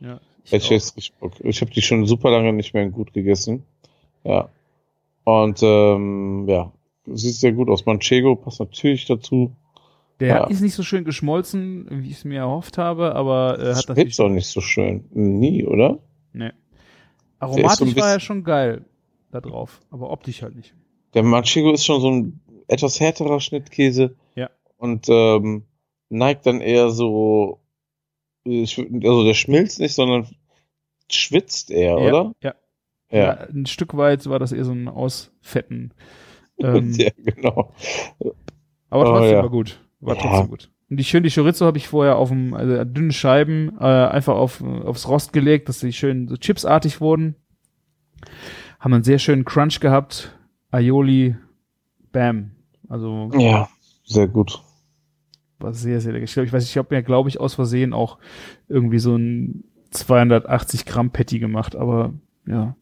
ja, ich Ich, Bock. ich habe die schon super lange nicht mehr gut gegessen. Ja. Und ähm, ja, sieht sehr gut aus. Manchego passt natürlich dazu. Der ja. ist nicht so schön geschmolzen, wie ich es mir erhofft habe, aber äh, hat Schmeckt natürlich. doch nicht so schön. Nie, oder? Nee. So Aromatisch war bisschen- ja schon geil da drauf, aber optisch halt nicht. Der Manchego ist schon so ein etwas härterer Schnittkäse. Ja. Und ähm, neigt dann eher so, also der schmilzt nicht, sondern schwitzt eher, Ja, oder? ja. Ja, Ja, ein Stück weit war das eher so ein Ausfetten. Ähm, ja genau. aber Oh, trotzdem ja. war gut. War trotzdem gut. Und die schön, die Chorizo habe ich vorher auf dem, also dünnen Scheiben, äh, einfach auf, aufs Rost gelegt, dass die schön so chipsartig wurden. Haben einen sehr schönen Crunch gehabt. Aioli, bam. Also Ja, sehr gut. war sehr, sehr lecker. Ich glaube, ich weiß, ich habe mir, glaube ich, aus Versehen auch irgendwie so ein 280 Gramm Patty gemacht, aber ja,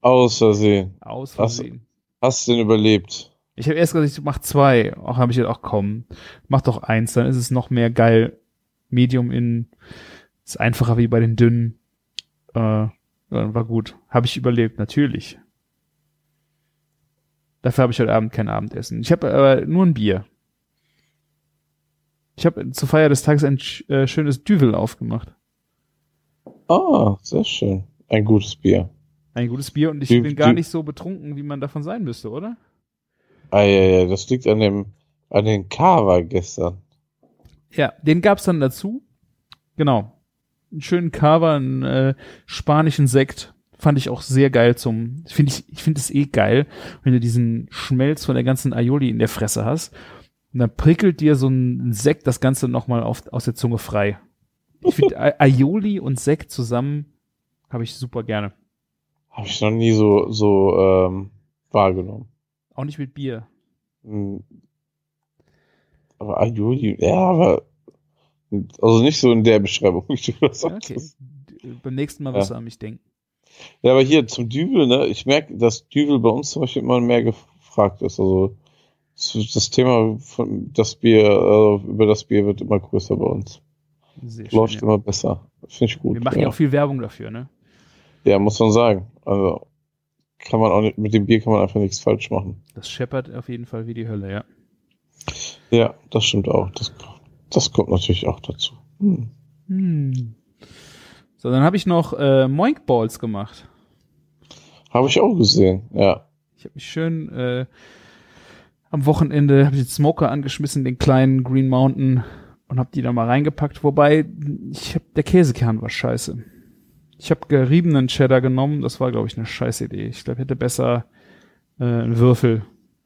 Aus Versehen. aus? Versehen. Hast du denn überlebt? Ich habe erst gesagt, ich mach zwei. Auch habe ich gedacht, ach komm, mach doch eins, dann ist es noch mehr geil. Medium in ist einfacher wie bei den dünnen. Äh, war gut. Habe ich überlebt, natürlich. Dafür habe ich heute Abend kein Abendessen. Ich habe aber nur ein Bier. Ich habe zur Feier des Tages ein äh, schönes Düvel aufgemacht. Ah, sehr schön. Ein gutes Bier. Ein gutes Bier und ich Dü- bin gar nicht so betrunken, wie man davon sein müsste, oder? Ah, ja, ja, das liegt an dem, an den Kava gestern. Ja, den gab's dann dazu. Genau. Einen schönen Cava, einen äh, spanischen Sekt. Fand ich auch sehr geil zum. Finde ich, ich finde es eh geil, wenn du diesen Schmelz von der ganzen Aioli in der Fresse hast. Und dann prickelt dir so ein Sekt das Ganze nochmal aus der Zunge frei. Ich finde Aioli und Sekt zusammen habe ich super gerne. Habe ich noch nie so, so ähm, wahrgenommen. Auch nicht mit Bier. Hm. Aber Aioli, ja, aber also nicht so in der Beschreibung, Ja, okay. Beim nächsten Mal wirst du an mich denken. Ja, aber hier zum Düvel, ne? Ich merke, dass Düvel bei uns zum Beispiel immer mehr gefragt ist. Also das- Thema von das Bier, äh, über das Bier wird immer größer bei uns. Sehr schön, Läuft ja. immer besser. Finde ich gut. Wir machen ja auch viel Werbung dafür, ne? Ja, muss man sagen. Also kann man auch nicht, mit dem Bier kann man einfach nichts falsch machen. Das scheppert auf jeden Fall wie die Hölle, ja. Ja, das stimmt auch. Das, das kommt natürlich auch dazu. Hm. Hm. So, dann habe ich noch äh, Moink Balls gemacht. Habe ich auch gesehen, ja. Ich habe mich schön äh, am Wochenende habe ich den Smoker angeschmissen, den kleinen Green Mountain und habe die da mal reingepackt. Wobei ich hab, der Käsekern war scheiße. Ich habe geriebenen Cheddar genommen. Das war glaube ich eine scheiß Idee. Ich glaube, hätte besser äh, einen Würfel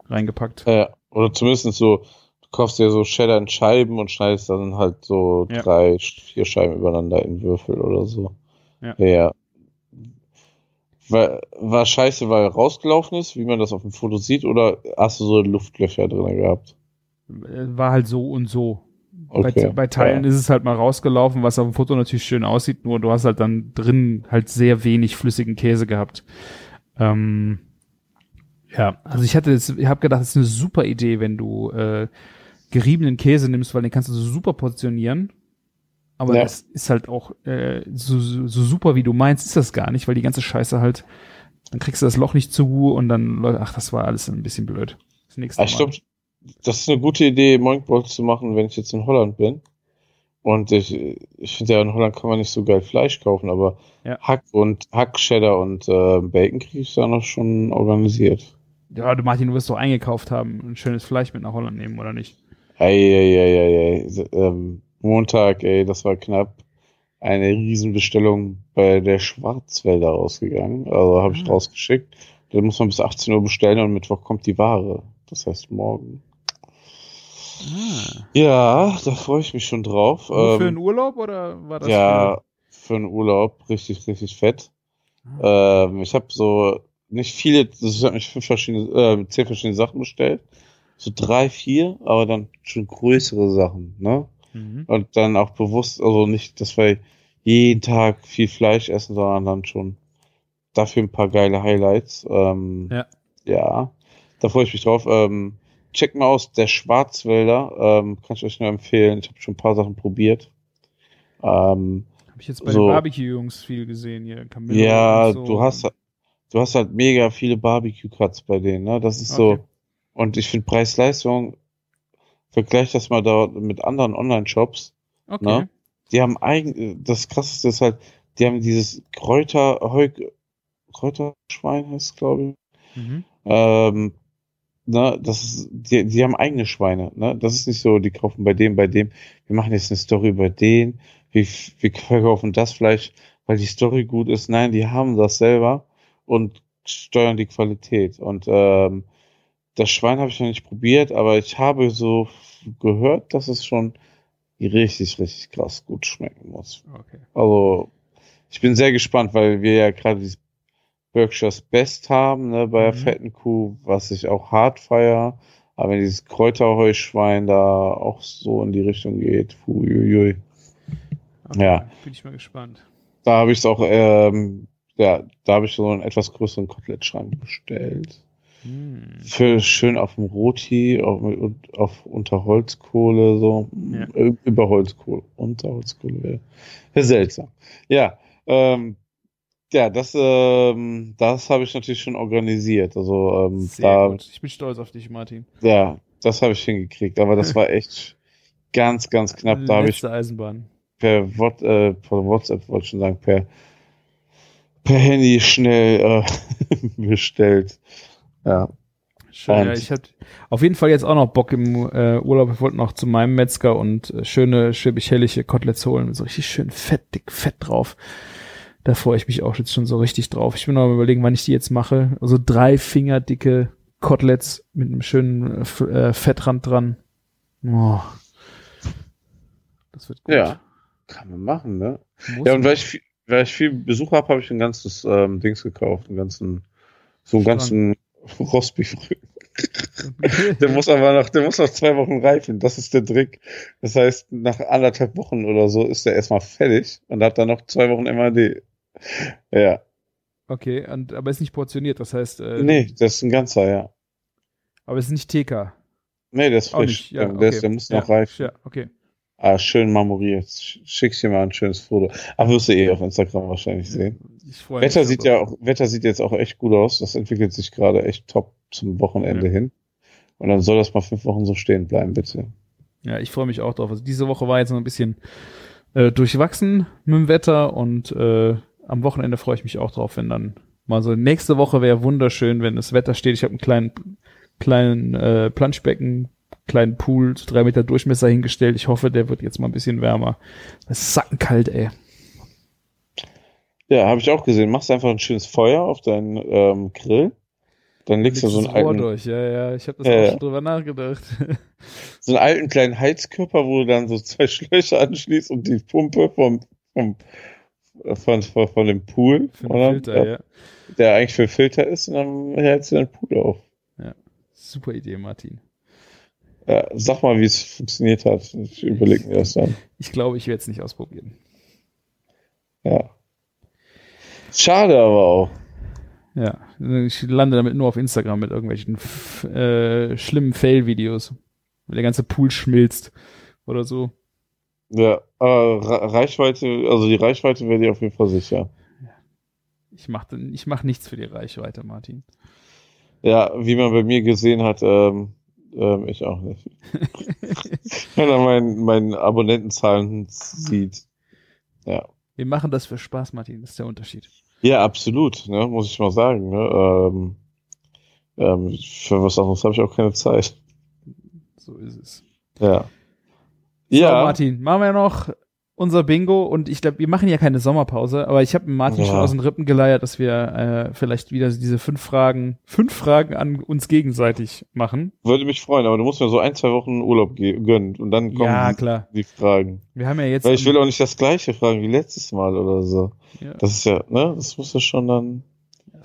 reingepackt. Ja, oder zumindest so, du kaufst dir so Cheddar in Scheiben und schneidest dann halt so Ja. drei, vier Scheiben übereinander in Würfel oder so. Ja. ja. War, war scheiße, weil rausgelaufen ist, wie man das auf dem Foto sieht, oder hast du so Luftlöcher drin gehabt? Äh, War halt so und so. Okay. Bei, bei Teilen ja. ist es halt mal rausgelaufen, was auf dem Foto natürlich schön aussieht, nur du hast halt dann drin halt sehr wenig flüssigen Käse gehabt. Ähm, ja, also ich hatte jetzt, ich habe gedacht, das ist eine super Idee, wenn du äh, geriebenen Käse nimmst, weil den kannst du so super portionieren. Aber Ja. das ist halt auch äh, so, so, so super, wie du meinst, ist das gar nicht, weil die ganze Scheiße halt, dann kriegst du das Loch nicht zu und dann, läuft- ach, das war alles ein bisschen blöd. Das nächste Ich glaube, das ist eine gute Idee, Moinkballs zu machen, wenn ich jetzt in Holland bin. Und ich, ich finde ja, in Holland kann man nicht so geil Fleisch kaufen, aber Ja. Hack und Hack, Cheddar und äh, Bacon kriege ich da noch schon organisiert. Ja, du Martin, du wirst doch eingekauft haben, ein schönes Fleisch mit nach Holland nehmen, oder nicht? Eieieiei. Ähm, Montag, ey, das war knapp. eine Riesenbestellung bei der Schwarzwälder rausgegangen. Also habe ich Ah. rausgeschickt. Da muss man bis 18 Uhr bestellen und Mittwoch kommt die Ware. Das heißt morgen. Ah. Ja, da freue ich mich schon drauf. Nur für Ähm, einen Urlaub oder war das ja, für einen Urlaub richtig, richtig fett. für... Ähm, ich habe so nicht viele, also ich habe mich fünf verschiedene, äh, zehn verschiedene Sachen bestellt. So drei, vier, aber dann schon größere Sachen, ne? Mhm. Und dann auch bewusst, also nicht, dass wir jeden Tag viel Fleisch essen, sondern dann schon dafür ein paar geile Highlights. Ähm, Ja. Ja, da freue ich mich drauf. Ähm, checkt mal aus, der Schwarzwälder, ähm, kann ich euch nur empfehlen. Ich habe schon ein paar Sachen probiert. Ähm, Habe ich jetzt bei so- den Barbecue-Jungs viel gesehen hier. Camillo ja, so. du hast, du hast halt mega viele Barbecue-Cuts bei denen, ne? Das ist so. Okay. Und ich finde Preis-Leistung, vergleich das mal da mit anderen Online-Shops. Okay. ne? Die haben eigen, das krasseste ist halt, die haben dieses Kräuter, Heu, Kräuterschwein heißt glaube ich. Mhm. Ähm, ne, das ist, die, die haben eigene Schweine, ne? Das ist nicht so, die kaufen bei dem, bei dem. Wir machen jetzt eine Story über den. Wir, wir verkaufen das Fleisch, weil die Story gut ist. Nein, die haben das selber und steuern die Qualität. Und ähm, das Schwein habe ich noch nicht probiert, aber ich habe so gehört, dass es schon richtig, richtig krass gut schmecken muss. Okay. Also, ich bin sehr gespannt, weil wir ja gerade dieses Berkshire's Best haben, ne, bei der Mhm. fetten Kuh, was ich auch hart feier. Aber wenn dieses Kräuterheuschwein da auch so in die Richtung geht, huiuiui. okay. Ja. Bin ich mal gespannt. Da habe ich es auch, ähm, ja, da habe ich so einen etwas größeren Kotelettschrank bestellt. Hm. Für schön auf dem Roti, auf, und auf unter Holzkohle, so. Ja. Äh, Über Holzkohle. Unter Holzkohle wäre wär seltsam. Ja, ähm, ja, das, ähm, das habe ich natürlich schon organisiert. Also, ähm, Sehr da, gut. Ich bin stolz auf dich, Martin. ja, das habe ich hingekriegt. Aber das war echt ganz, ganz knapp. Da habe ich Eisenbahn. per, What, äh, per WhatsApp, wollte ich schon sagen, per, per Handy schnell äh, bestellt. Ja, Schön, ja, ich hatte auf jeden Fall jetzt auch noch Bock im äh, Urlaub. Ich wollte noch zu meinem Metzger und äh, schöne, schäbig-hellige Koteletts holen. So richtig schön fett, dick, fett drauf. Da freue ich mich auch jetzt schon so richtig drauf. Ich bin noch am überlegen, wann ich die jetzt mache. Also drei Finger dicke Koteletts mit einem schönen äh, äh, Fettrand dran. Oh. Das wird gut. Ja. kann man machen, ne? Muss Ja, und weil ich, viel- weil ich viel Besuch habe, habe ich ein ganzes ähm, Dings gekauft, einen ganzen, so einen ganzen Rostbeefrücken. Der muss aber noch, der muss noch zwei Wochen reifen. Das ist der Trick. Das heißt, nach anderthalb Wochen oder so ist der erstmal fertig und hat dann noch zwei Wochen MAD. Ja. okay, und, aber ist nicht portioniert, das heißt, äh, Nee, das ist ein ganzer, ja. aber es ist nicht TK. Nee, der ist frisch. ja, der, okay. ist, der muss ja, noch reifen. Ja, okay. Ah, schön marmoriert. Sch- Schick dir mal ein schönes Foto. Aber wirst du eh auf Instagram wahrscheinlich sehen. Ich freue mich. Wetter sieht ja auch, Wetter sieht jetzt auch echt gut aus. Das entwickelt sich gerade echt top zum Wochenende Ja. hin. Und dann soll das mal fünf Wochen so stehen bleiben, bitte. Ja, ich freue mich auch drauf. Also diese Woche war jetzt noch ein bisschen äh, durchwachsen mit dem Wetter und äh, am Wochenende freue ich mich auch drauf, wenn dann mal so nächste Woche wäre wunderschön, wenn das Wetter steht. Ich habe einen kleinen kleinen äh, Planschbecken, kleinen Pool, drei Meter Durchmesser hingestellt. Ich hoffe, der wird jetzt mal ein bisschen wärmer. Das ist sackenkalt, ey. Ja, habe ich auch gesehen. Machst einfach ein schönes Feuer auf deinen ähm, Grill. Dann legst du so einen alten, durch. Ja, ja, ich habe das Ja, auch schon drüber nachgedacht. so einen alten kleinen Heizkörper, wo du dann so zwei Schläuche anschließt und die Pumpe vom, vom, äh, von, von, von dem Pool, oder? Filter, ja. der eigentlich für Filter ist, und dann hältst du den Pool auf. Super Idee, Martin. Ja, sag mal, wie es funktioniert hat. Ich überlege mir das dann. Ich glaube, ich werde es nicht ausprobieren. Ja. Schade aber auch. Ja, ich lande damit nur auf Instagram mit irgendwelchen äh, schlimmen Fail-Videos. Wenn der ganze Pool schmilzt oder so. Ja, Ra- Reichweite, also die Reichweite wäre dir auf jeden Fall sicher. Ich mache ich mach nichts für die Reichweite, Martin. Ja, wie man bei mir gesehen hat, ähm, ähm, ich auch nicht. Wenn er meinen meinen Abonnentenzahlen sieht. Ja. Wir machen das für Spaß, Martin. Das ist der Unterschied. Ja, absolut, ne, muss ich mal sagen. Ne? Ähm, ähm, für was anderes habe ich auch keine Zeit. So ist es. Ja. So, Ja, Martin, machen wir noch unser Bingo und ich glaube, wir machen ja keine Sommerpause, aber ich habe Martin Ja. schon aus den Rippen geleiert, dass wir äh, vielleicht wieder diese fünf Fragen, fünf Fragen an uns gegenseitig machen. Würde mich freuen, aber du musst mir so ein, zwei Wochen Urlaub gönnen und dann kommen Ja, die, klar. die Fragen. Wir haben ja jetzt. Weil ich will auch nicht das gleiche fragen wie letztes Mal oder so. ja, Das ist ja, ne, das muss ja schon dann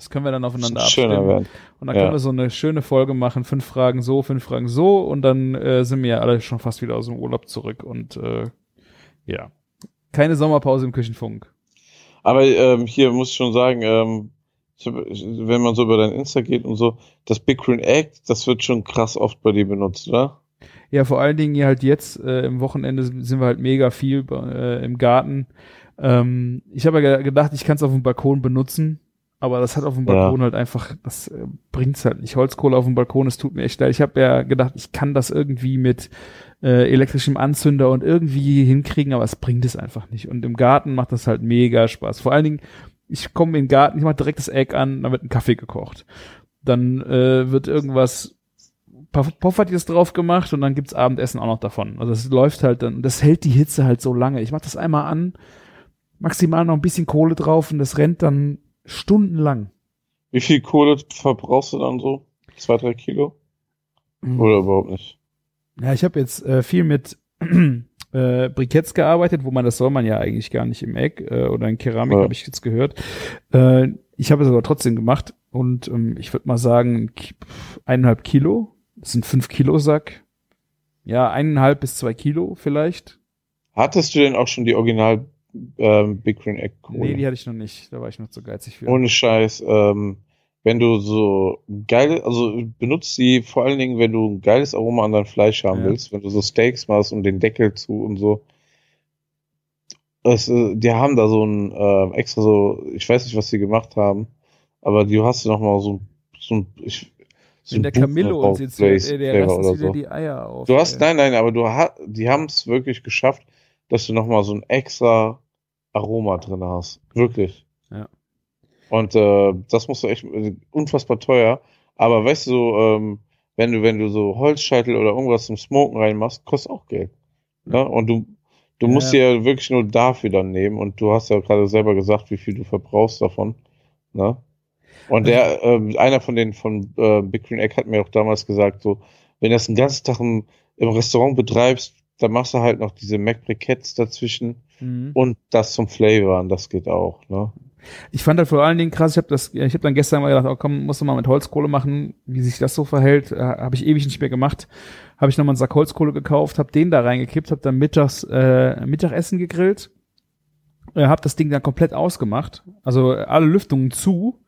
das können wir dann aufeinander abstimmen. werden. Und dann Ja. können wir so eine schöne Folge machen, fünf Fragen so, fünf Fragen so und dann äh, sind wir ja alle schon fast wieder aus dem Urlaub zurück und äh, ja. Keine Sommerpause im Küchenfunk. Aber ähm, hier muss ich schon sagen, ähm, ich hab, ich, wenn man so über dein Insta geht und so, das Big Green Egg, das wird schon krass oft bei dir benutzt, oder? Ja, vor allen Dingen halt jetzt äh, im Wochenende sind wir halt mega viel äh, im Garten. Ähm, ich habe ja ge- gedacht, ich kann es auf dem Balkon benutzen, aber das hat auf dem Ja. Balkon halt einfach, das äh, bringt's halt nicht. Holzkohle auf dem Balkon, es tut mir echt leid. Ich habe ja gedacht, ich kann das irgendwie mit äh, elektrischem Anzünder und irgendwie hinkriegen, aber es bringt es einfach nicht. Und im Garten macht das halt mega Spaß. Vor allen Dingen, ich komme in den Garten, ich mache direkt das Egg an, dann wird ein Kaffee gekocht. Dann äh, wird irgendwas Poffertjes drauf gemacht und dann gibt's Abendessen auch noch davon. Also es läuft halt dann, das hält die Hitze halt so lange. Ich mach das einmal an, maximal noch ein bisschen Kohle drauf und das rennt dann stundenlang. Wie viel Kohle verbrauchst du dann so? Zwei, drei Kilo? Oder überhaupt nicht? Ja, ich habe jetzt äh, viel mit äh, Briketts gearbeitet, wo man das soll man ja eigentlich gar nicht im Egg äh, oder in Keramik, Ja. habe ich jetzt gehört. Äh, ich habe es aber trotzdem gemacht und ähm, ich würde mal sagen eineinhalb Kilo. Das sind fünf Kilo Sack. Ja, eineinhalb bis zwei Kilo vielleicht. Hattest du denn auch schon die Original ähm, Big Green Egg Kohle? Nee, die hatte ich noch nicht. Da war ich noch zu geizig für. Ohne Scheiß, ähm, wenn du so geile, also benutzt sie vor allen Dingen, wenn du ein geiles Aroma an dein Fleisch haben Ja. willst, wenn du so Steaks machst und den Deckel zu und so. Es, äh, die haben da so ein äh, extra so, ich weiß nicht, was sie gemacht haben, aber du hast noch mal so, so ein, ich, so ein der Camillo uns jetzt Place äh, der wieder so. die Eier auf. Du hast, ey. nein, nein, aber du hast, die haben es wirklich geschafft, dass du nochmal so ein extra Aroma drin hast. Wirklich. Ja. Und äh, das musst du echt äh, unfassbar teuer. Aber weißt du, ähm, wenn du, wenn du so Holzscheitel oder irgendwas zum Smoken reinmachst, kostet auch Geld. Ne? Und du, du musst dir ja wirklich nur dafür dann nehmen. Und du hast ja gerade selber gesagt, wie viel du verbrauchst davon. Ne? Und der, ähm, einer von den von äh, Big Green Egg hat mir auch damals gesagt, so, wenn du das den ganzen Tag im, im Restaurant betreibst, dann machst du halt noch diese Mac Briquettes dazwischen Mhm. und das zum Flavoren, das geht auch, ne? Ich fand halt vor allen Dingen krass, ich habe das, ich habe dann gestern mal gedacht, oh komm, musst du mal mit Holzkohle machen, wie sich das so verhält, äh, habe ich ewig nicht mehr gemacht. Habe ich nochmal einen Sack Holzkohle gekauft, habe den da reingekippt, habe dann mittags äh, Mittagessen gegrillt, äh, habe das Ding dann komplett ausgemacht, also äh, alle Lüftungen zu.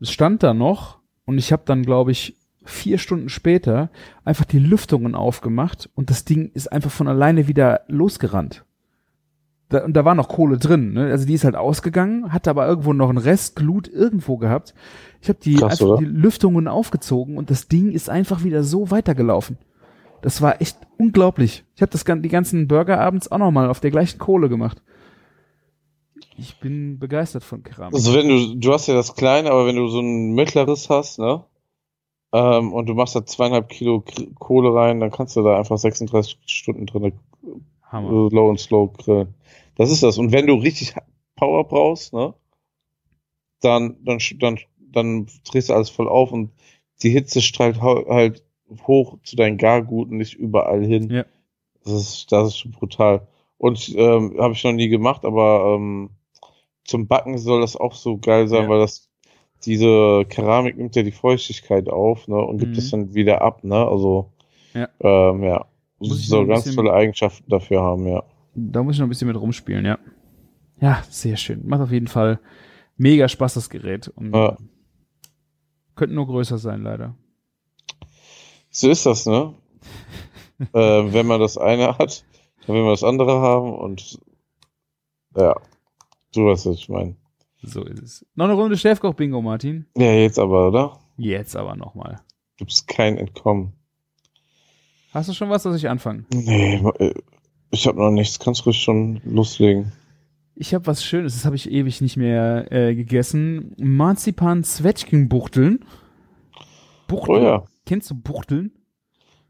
Es stand da noch und ich habe dann, glaube ich, vier Stunden später einfach die Lüftungen aufgemacht und das Ding ist einfach von alleine wieder losgerannt. Da, und da war noch Kohle drin, ne? Also die ist halt ausgegangen, hatte aber irgendwo noch einen Rest Glut irgendwo gehabt. Ich habe die, Krass, die Lüftungen aufgezogen und das Ding ist einfach wieder so weitergelaufen. Das war echt unglaublich. Ich habe das die ganzen Burger abends auch noch mal auf der gleichen Kohle gemacht. Ich bin begeistert von Keramik. Also wenn du, du hast ja das kleine, aber wenn du so ein mittleres hast, ne? Ähm, und du machst da zweieinhalb Kilo K Kohle rein, dann kannst du da einfach 36 Stunden drin Hammer. low und slow grillen. Das ist das. Und wenn du richtig Power brauchst, ne? Dann, dann, dann, dann drehst du alles voll auf und die Hitze strahlt halt hoch zu deinen Garguten, nicht überall hin. Ja. Das ist, das ist schon brutal. Und ähm, habe ich noch nie gemacht, aber ähm, zum Backen soll das auch so geil sein, Ja. weil das diese Keramik nimmt ja die Feuchtigkeit auf, ne, und gibt Mhm. es dann wieder ab, ne? Also Ja. ähm, ja. Soll ganz tolle Eigenschaften dafür haben, ja. Da muss ich noch ein bisschen mit rumspielen, ja. Ja, sehr schön. Macht auf jeden Fall mega Spaß, das Gerät. Und Ja. Könnte nur größer sein, leider. So ist das, ne? ähm, wenn man das eine hat, dann will man das andere haben und ja, du weißt, was ich meine. So ist es. Noch eine Runde Chefkoch-Bingo, Martin. Ja, jetzt aber, oder? Jetzt aber nochmal. Gibt's kein Entkommen. Hast du schon was, dass ich anfange? Nee, äh, ich habe noch nichts. Kannst ruhig schon loslegen. Ich habe was Schönes, das habe ich ewig nicht mehr äh, gegessen. Marzipan-Zwetschgenbuchteln. Oh Buchteln? ja, Kennst du Buchteln?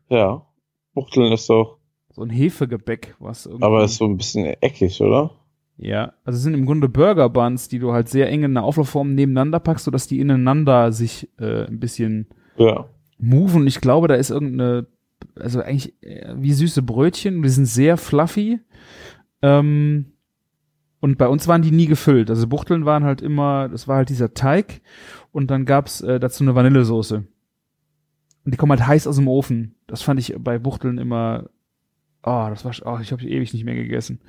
ja. Buchteln ist doch so ein Hefegebäck, was irgendwie. Aber ist so ein bisschen eckig, oder? Ja, also es sind im Grunde Burger Buns, die du halt sehr eng in einer Auflaufform nebeneinander packst, sodass die ineinander sich äh, ein bisschen Ja. moven. Ich glaube, da ist irgendeine, also eigentlich äh, wie süße Brötchen, die sind sehr fluffy. Ähm, und bei uns waren die nie gefüllt. Also Buchteln waren halt immer, das war halt dieser Teig und dann gab's äh, dazu eine Vanillesoße. Und die kommen halt heiß aus dem Ofen. Das fand ich bei Buchteln immer, oh, das war, oh, ich habe ewig nicht mehr gegessen.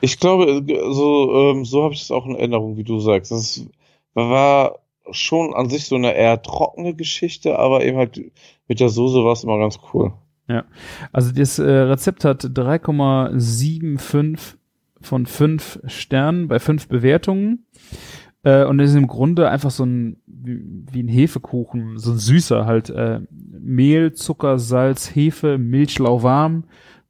Ich glaube, so, ähm, so habe ich es auch in Erinnerung, wie du sagst. Das war schon an sich so eine eher trockene Geschichte, aber eben halt mit der Soße war es immer ganz cool. Also das äh, Rezept hat 3,75 von 5 Sternen bei 5 Bewertungen. Äh, und ist im Grunde einfach so ein, wie, wie ein Hefekuchen, so ein süßer halt. Äh, Mehl, Zucker, Salz, Hefe, Milch lauwarm,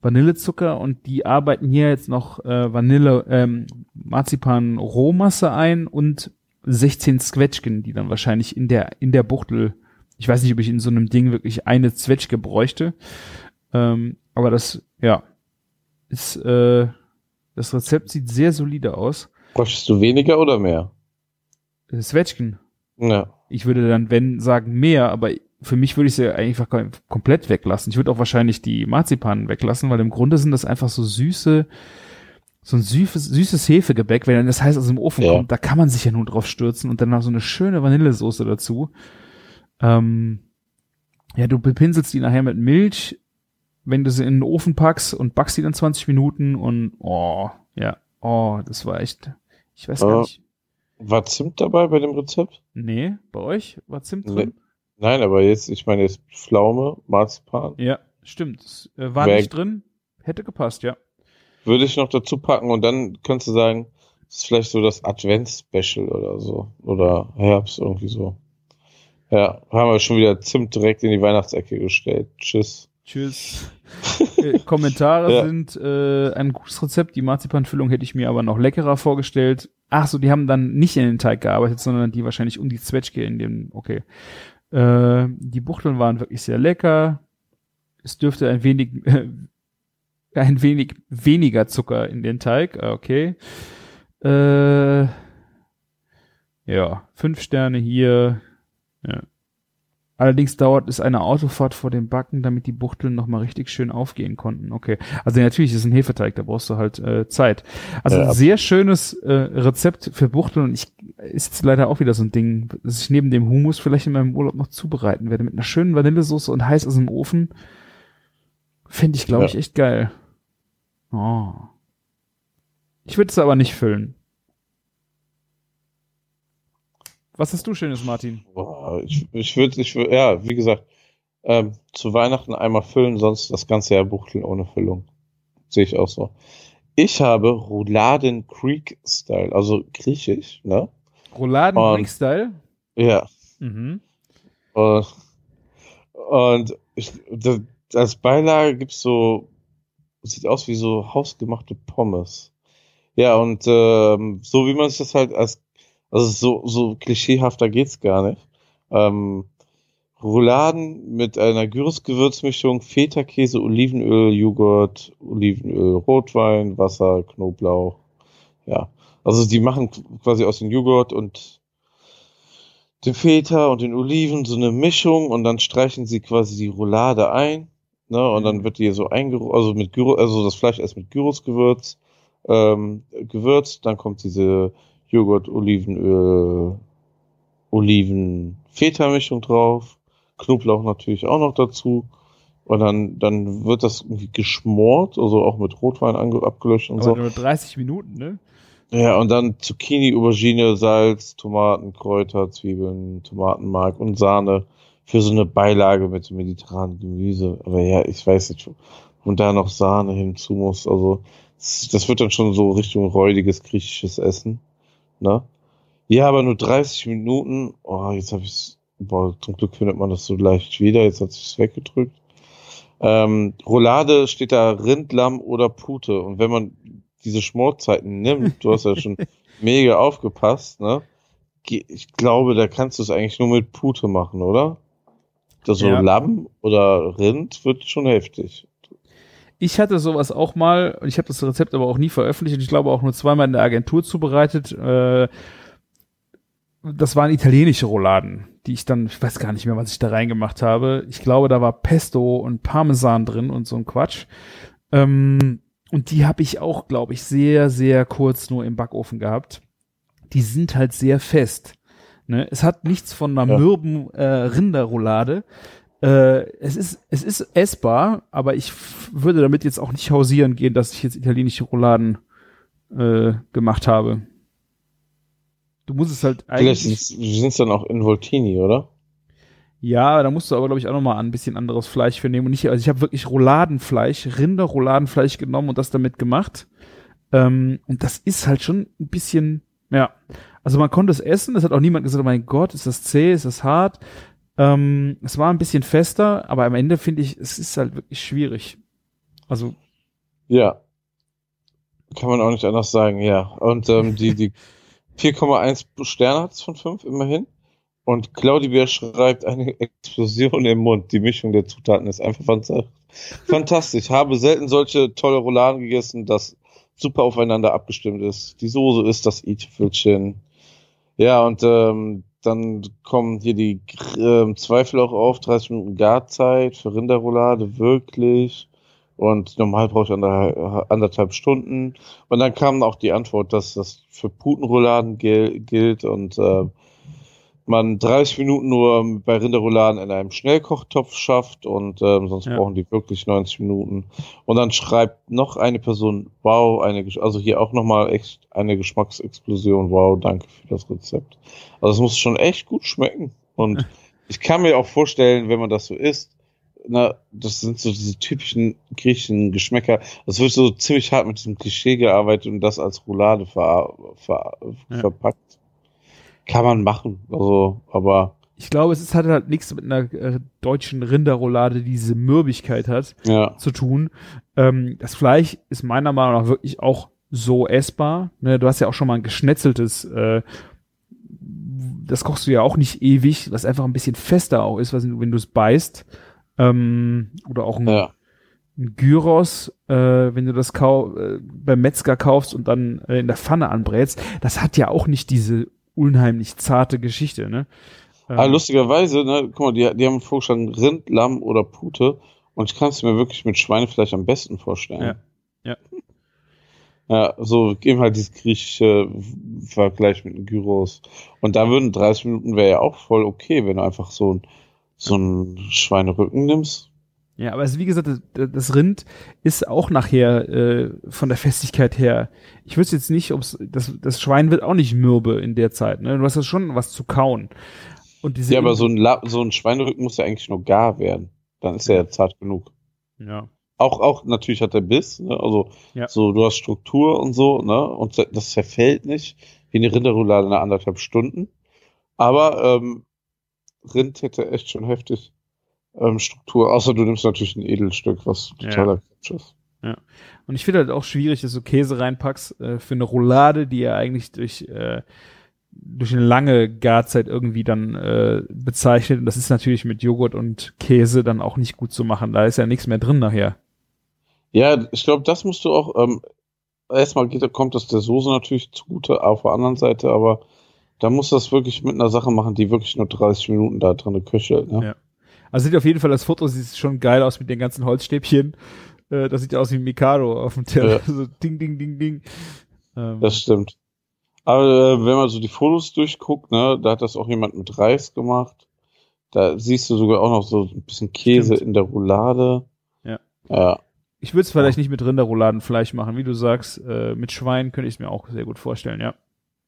Vanillezucker und die arbeiten hier jetzt noch äh, Vanille, ähm, Marzipan Rohmasse ein und 16 Zwetschgen, die dann wahrscheinlich in der, in der Buchtel, ich weiß nicht, ob ich in so einem Ding wirklich eine Zwetschge bräuchte, ähm, aber das, ja, ist, äh, das Rezept sieht sehr solide aus. Bräuchtest du weniger oder mehr? Äh, Zwetschgen. Ja. Ich würde dann, wenn, sagen mehr, aber für mich würde ich sie einfach kom- komplett weglassen. Ich würde auch wahrscheinlich die Marzipan weglassen, weil im Grunde sind das einfach so süße, so ein süßes, süßes Hefegebäck, wenn das heiß aus dem Ofen Ja. kommt, da kann man sich ja nun drauf stürzen und dann noch so eine schöne Vanillesoße dazu. Ähm, ja, du bepinselst die nachher mit Milch, wenn du sie in den Ofen packst und backst die dann 20 Minuten und oh, ja, oh, das war echt, ich weiß gar Ja. nicht. War Zimt dabei bei dem Rezept? Nee, bei euch war Zimt Nee. Nein, aber jetzt, ich meine jetzt Pflaume, Marzipan. Ja, stimmt. Äh, war Wär- nicht drin. Hätte gepasst, ja. Würde ich noch dazu packen und dann könntest du sagen, das ist vielleicht so das Advents-Special oder so. Oder Herbst, irgendwie so. Ja, haben wir schon wieder Zimt direkt in die Weihnachtsecke gestellt. Tschüss. Tschüss. äh, Kommentare Ja. sind äh, ein gutes Rezept. Die Marzipanfüllung hätte ich mir aber noch leckerer vorgestellt. Ach so, die haben dann nicht in den Teig gearbeitet, sondern die wahrscheinlich um die Zwetschge in dem, okay. Äh, die Buchteln waren wirklich sehr lecker. Es dürfte ein wenig, äh, ein wenig weniger Zucker in den Teig, Ah, okay. Äh, ja, fünf Sterne hier. Ja. Allerdings dauert es eine Autofahrt vor dem Backen, damit die Buchteln nochmal richtig schön aufgehen konnten. Okay. Also natürlich ist es ein Hefeteig, da brauchst du halt äh, Zeit. Also Ja, ein sehr schönes äh, Rezept für Buchteln und ich ist jetzt leider auch wieder so ein Ding, das ich neben dem Hummus vielleicht in meinem Urlaub noch zubereiten werde. Mit einer schönen Vanillesoße und heiß aus dem Ofen. Finde ich, glaube Ja. ich, echt geil. Oh. Ich würde es aber nicht füllen. Was hast du Schönes, Martin? Boah, ich ich würde, ich würd, ja, wie gesagt, ähm, zu Weihnachten einmal füllen, sonst das ganze Jahr buchteln ohne Füllung. Sehe ich auch so. Ich habe Rouladen Creek Style, also griechisch, ne? Rouladen Greek Style? Ja. Mhm. Und, und ich, das, als Beilage gibt's so, sieht aus wie so hausgemachte Pommes. Ja, und ähm, so wie man sich das halt als, also so, so klischeehafter geht's gar nicht. Ähm, Rouladen mit einer Gyros-Gewürzmischung, Feta-Käse, Olivenöl, Joghurt, Olivenöl, Rotwein, Wasser, Knoblauch. Ja, also die machen quasi aus dem Joghurt und dem Feta und den Oliven so eine Mischung und dann streichen sie quasi die Roulade ein, ne, und dann wird die so eingerollt, also mit Gyro, also das Fleisch erst mit Gyrosgewürz ähm, gewürzt, dann kommt diese Joghurt, Olivenöl, Oliven, Feta-Mischung drauf, Knoblauch natürlich auch noch dazu. Und dann, dann wird das irgendwie geschmort, also auch mit Rotwein abgelöscht und Aber so. nur 30 Minuten, ne? Ja, und dann Zucchini, Aubergine, Salz, Tomaten, Kräuter, Zwiebeln, Tomatenmark und Sahne für so eine Beilage mit so mediterranem Gemüse. Aber ja, ich weiß nicht, und da noch Sahne hinzu muss. Also das das wird dann schon so Richtung räudiges griechisches Essen. Ne? Ja, aber nur 30 Minuten. Oh, jetzt habe ich's. Boah, zum Glück findet man das so leicht wieder. Jetzt hat sich's weggedrückt. Ähm, Roulade steht da Rind, Lamm oder Pute. Und wenn man diese Schmorzeiten nimmt, du hast ja schon mega aufgepasst, ne? Ich glaube, da kannst du es eigentlich nur mit Pute machen, oder? Das so Ja. Lamm oder Rind wird schon heftig. Ich hatte sowas auch mal, und ich habe das Rezept aber auch nie veröffentlicht und ich glaube auch nur zweimal in der Agentur zubereitet. Äh, das waren italienische Rouladen, die ich dann, ich weiß gar nicht mehr, was ich da reingemacht habe. Ich glaube, da war Pesto und Parmesan drin und so ein Quatsch. Ähm, und die habe ich auch, glaube ich, sehr, sehr kurz nur im Backofen gehabt. Die sind halt sehr fest. Ne? Es hat nichts von einer Ja. mürben äh, Rinderroulade. Äh, es ist es ist essbar, aber ich würde damit jetzt auch nicht hausieren gehen, dass ich jetzt italienische Rouladen äh, gemacht habe. Du musst es halt Vielleicht eigentlich. sind es dann auch Involtini, oder? Ja, da musst du aber, glaube ich, auch nochmal ein bisschen anderes Fleisch für nehmen. Und nicht, also ich habe wirklich Rouladenfleisch, Rinderrouladenfleisch genommen und das damit gemacht. Ähm, und das ist halt schon ein bisschen, ja. Also man konnte es essen, es hat auch niemand gesagt, oh mein Gott, ist das zäh, ist das hart. Ähm, es war ein bisschen fester, aber am Ende finde ich, es ist halt wirklich schwierig. Also, Ja. Kann man auch nicht anders sagen, ja. Und ähm, die, die 4,1 Sterne hat es von 5 immerhin. Und Claudia schreibt eine Explosion im Mund. Die Mischung der Zutaten ist einfach fanta- fantastisch. Habe selten solche tolle Rouladen gegessen, das super aufeinander abgestimmt ist. Die Soße ist das i-Tüpfelchen. Ja, und ähm, dann kommen hier die ähm, Zweifel auch auf. 30 Minuten Garzeit für Rinderroulade, wirklich. Und normal brauche ich ander, anderthalb Stunden. Und dann kam auch die Antwort, dass das für Putenrouladen gilt und äh, man 30 Minuten nur bei Rinderrouladen in einem Schnellkochtopf schafft und ähm, sonst Ja. brauchen die wirklich 90 Minuten. Und dann schreibt noch eine Person, wow, eine, also hier auch nochmal echt eine Geschmacksexplosion, wow, danke für das Rezept. Also es muss schon echt gut schmecken. Und ich kann mir auch vorstellen, wenn man das so isst, na, das sind so diese typischen griechischen Geschmäcker. Das wird so ziemlich hart mit diesem Klischee gearbeitet und das als Roulade ver, ver, Ja. verpackt. Kann man machen, also, aber ich glaube, es ist, hat halt nichts mit einer äh, deutschen Rinderroulade, die diese Mürbigkeit hat. ja, zu tun. Ähm, das Fleisch ist meiner Meinung nach wirklich auch so essbar. Ne, du hast ja auch schon mal ein geschnetzeltes, äh, das kochst du ja auch nicht ewig, was einfach ein bisschen fester auch ist, was, wenn du es beißt. Ähm, oder auch ein, ja, ein Gyros, äh, wenn du das kau äh, beim Metzger kaufst und dann äh, in der Pfanne anbrätst. Das hat ja auch nicht diese unheimlich zarte Geschichte. Ne? Ähm, Ah, lustigerweise, ne, guck mal, die, die haben vorgeschlagen Rind, Lamm oder Pute und ich kann es mir wirklich mit Schweinefleisch am besten vorstellen. Ja, ja. Ja, so eben halt dieses griechische Vergleich mit dem Gyros. Und da würden 30 Minuten wäre ja auch voll okay, wenn du einfach so ein, so ein Schweinerücken nimmst. Ja, aber es, wie gesagt, das, das Rind ist auch nachher äh, von der Festigkeit her. Ich wüsste jetzt nicht, ob das, das Schwein wird auch nicht mürbe in der Zeit. Ne? Du hast ja schon was zu kauen. Und diese Ja, aber so ein, La so ein Schweinerücken muss ja eigentlich nur gar werden. Dann ist er ja zart genug. ja, Auch, auch natürlich hat er Biss, ne? also Ja. so du hast Struktur und so, ne? Und das zerfällt nicht wie eine Rinderroulade nach anderthalb Stunden. Aber ähm, Rind hätte echt schon heftig ähm, Struktur, außer du nimmst natürlich ein Edelstück, was Ja. totaler Quatsch ist. Und ich finde halt auch schwierig, dass du Käse reinpackst äh, für eine Roulade, die ja eigentlich durch äh, durch eine lange Garzeit irgendwie dann äh, bezeichnet. Und das ist natürlich mit Joghurt und Käse dann auch nicht gut zu machen. Da ist ja nichts mehr drin nachher. Ja, ich glaube, das musst du auch, ähm, erstmal geht, kommt das der Soße natürlich zugute auf der anderen Seite, aber da musst du das wirklich mit einer Sache machen, die wirklich nur 30 Minuten da drin köchelt. Ne? Ja. Also sieht auf jeden Fall das Foto sieht schon geil aus mit den ganzen Holzstäbchen. Äh, das sieht ja aus wie Mikado auf dem Teller. Ja. so ding, ding, ding, ding. Ähm, Das stimmt. Aber äh, wenn man so die Fotos durchguckt, ne, da hat das auch jemand mit Reis gemacht. Da siehst du sogar auch noch so ein bisschen Käse Stimmt. in der Roulade. Ja. Ja. ich würde es vielleicht nicht mit Rinderrouladenfleisch machen, wie du sagst. Äh, mit Schwein könnte ich es mir auch sehr gut vorstellen, ja.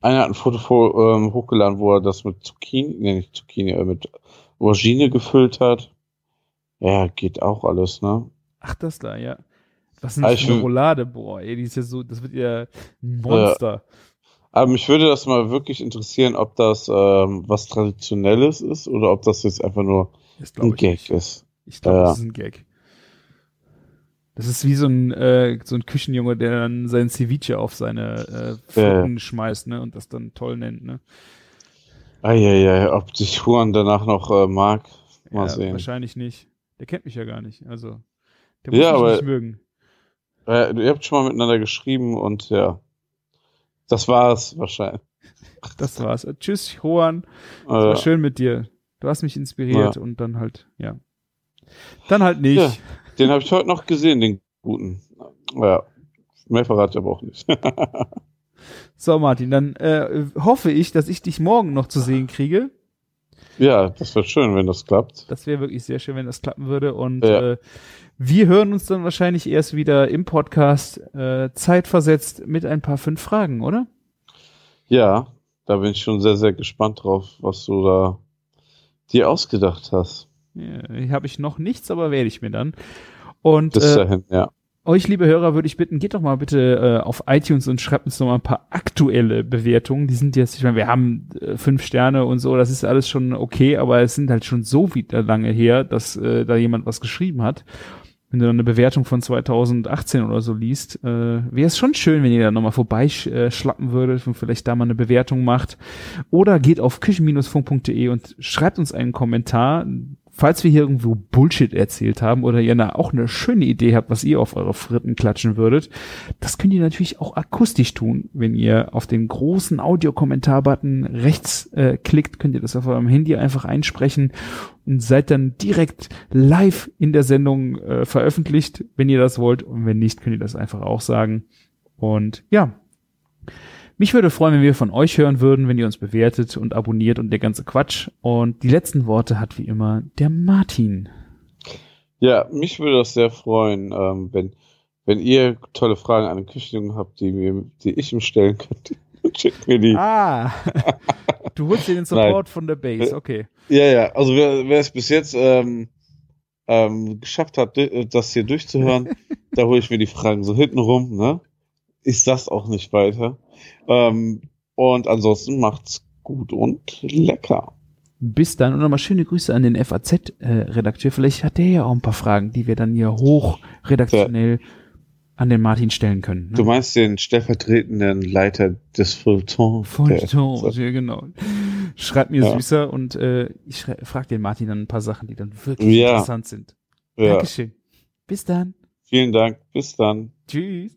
Einer hat ein Foto vor, ähm, hochgeladen, wo er das mit Zucchini, nee, nicht Zucchini, äh, mit Aubergine gefüllt hat. Ja, geht auch alles, ne? Ach, das da, ja. Was ist Ah, denn ich für eine Roulade? Boah, ey, die ist ja so, das wird ja ein Monster. Aber mich würde das mal wirklich interessieren, ob das ähm, was Traditionelles ist oder ob das jetzt einfach nur ein Gag nicht. ist. Ich glaube, Ja. das ist ein Gag. Das ist wie so ein, äh, so ein Küchenjunge, der dann sein Ceviche auf seine äh, Ja, ja. Pfoten schmeißt, ne, und das dann toll nennt, ne. Eieiei, ob dich Juan danach noch äh, mag, mal ja, sehen. wahrscheinlich nicht. Der kennt mich ja gar nicht, also. Der Ja, muss mich aber- nicht mögen. Äh, ihr habt schon mal miteinander geschrieben und ja, das war's wahrscheinlich. Das war's. Tschüss, Juan. Es war Äh, schön mit dir. Du hast mich inspiriert Ja. und dann halt, ja. Dann halt nicht. Ja. den habe ich heute noch gesehen, den guten. Ja, mehr verrate ich aber auch nicht. So, Martin, dann äh, hoffe ich, dass ich dich morgen noch zu sehen kriege. ja, das wäre schön, wenn das klappt. Das wäre wirklich sehr schön, wenn das klappen würde. Und Ja. äh, wir hören uns dann wahrscheinlich erst wieder im Podcast äh, zeitversetzt mit ein paar fünf Fragen, oder? Ja, da bin ich schon sehr, sehr gespannt drauf, was du da dir ausgedacht hast. Ja, hier habe ich noch nichts, aber werde ich mir dann. Und Bis äh, dahin, ja. Euch, liebe Hörer, würde ich bitten, geht doch mal bitte äh, auf iTunes und schreibt uns noch mal ein paar aktuelle Bewertungen. Die sind jetzt, ich meine, wir haben äh, fünf Sterne und so, das ist alles schon okay, aber es sind halt schon so wieder lange her, dass äh, da jemand was geschrieben hat. Wenn du dann eine Bewertung von 2018 oder so liest, äh, wäre es schon schön, wenn ihr da nochmal vorbeischlappen würdet und vielleicht da mal eine Bewertung macht. Oder geht auf küchen-funk.de und schreibt uns einen Kommentar, falls wir hier irgendwo Bullshit erzählt haben oder ihr eine, auch eine schöne Idee habt, was ihr auf eure Fritten klatschen würdet, das könnt ihr natürlich auch akustisch tun. Wenn ihr auf den großen Audiokommentar-Button rechts äh, klickt, könnt ihr das auf eurem Handy einfach einsprechen und seid dann direkt live in der Sendung äh, veröffentlicht, wenn ihr das wollt. Und wenn nicht, könnt ihr das einfach auch sagen. Und ja, mich würde freuen, wenn wir von euch hören würden, wenn ihr uns bewertet und abonniert und der ganze Quatsch. Und die letzten Worte hat wie immer der Martin. Ja, mich würde das sehr freuen, ähm, wenn, wenn ihr tolle Fragen an den Küchenjungen habt, die, mir, die ich ihm stellen könnte. Schickt mir die. Ah, du holst dir den Support von der Base, okay. Ja, ja, also wer, wer es bis jetzt ähm, ähm, geschafft hat, das hier durchzuhören, da hole ich mir die Fragen so hinten rum, ne? Ich sag's auch nicht weiter. Ähm, und ansonsten macht's gut und lecker. Bis dann und nochmal schöne Grüße an den FAZ-Redakteur. Vielleicht hat der ja auch ein paar Fragen, die wir dann hier hoch redaktionell an den Martin stellen können. Du Ne? meinst den stellvertretenden Leiter des Feuilletons? Feuilleton, der- sehr genau. Schreibt mir Ja. süßer und äh, ich frage den Martin dann ein paar Sachen, die dann wirklich Ja. interessant sind. Ja, Dankeschön. Bis dann. vielen Dank. Bis dann. Tschüss.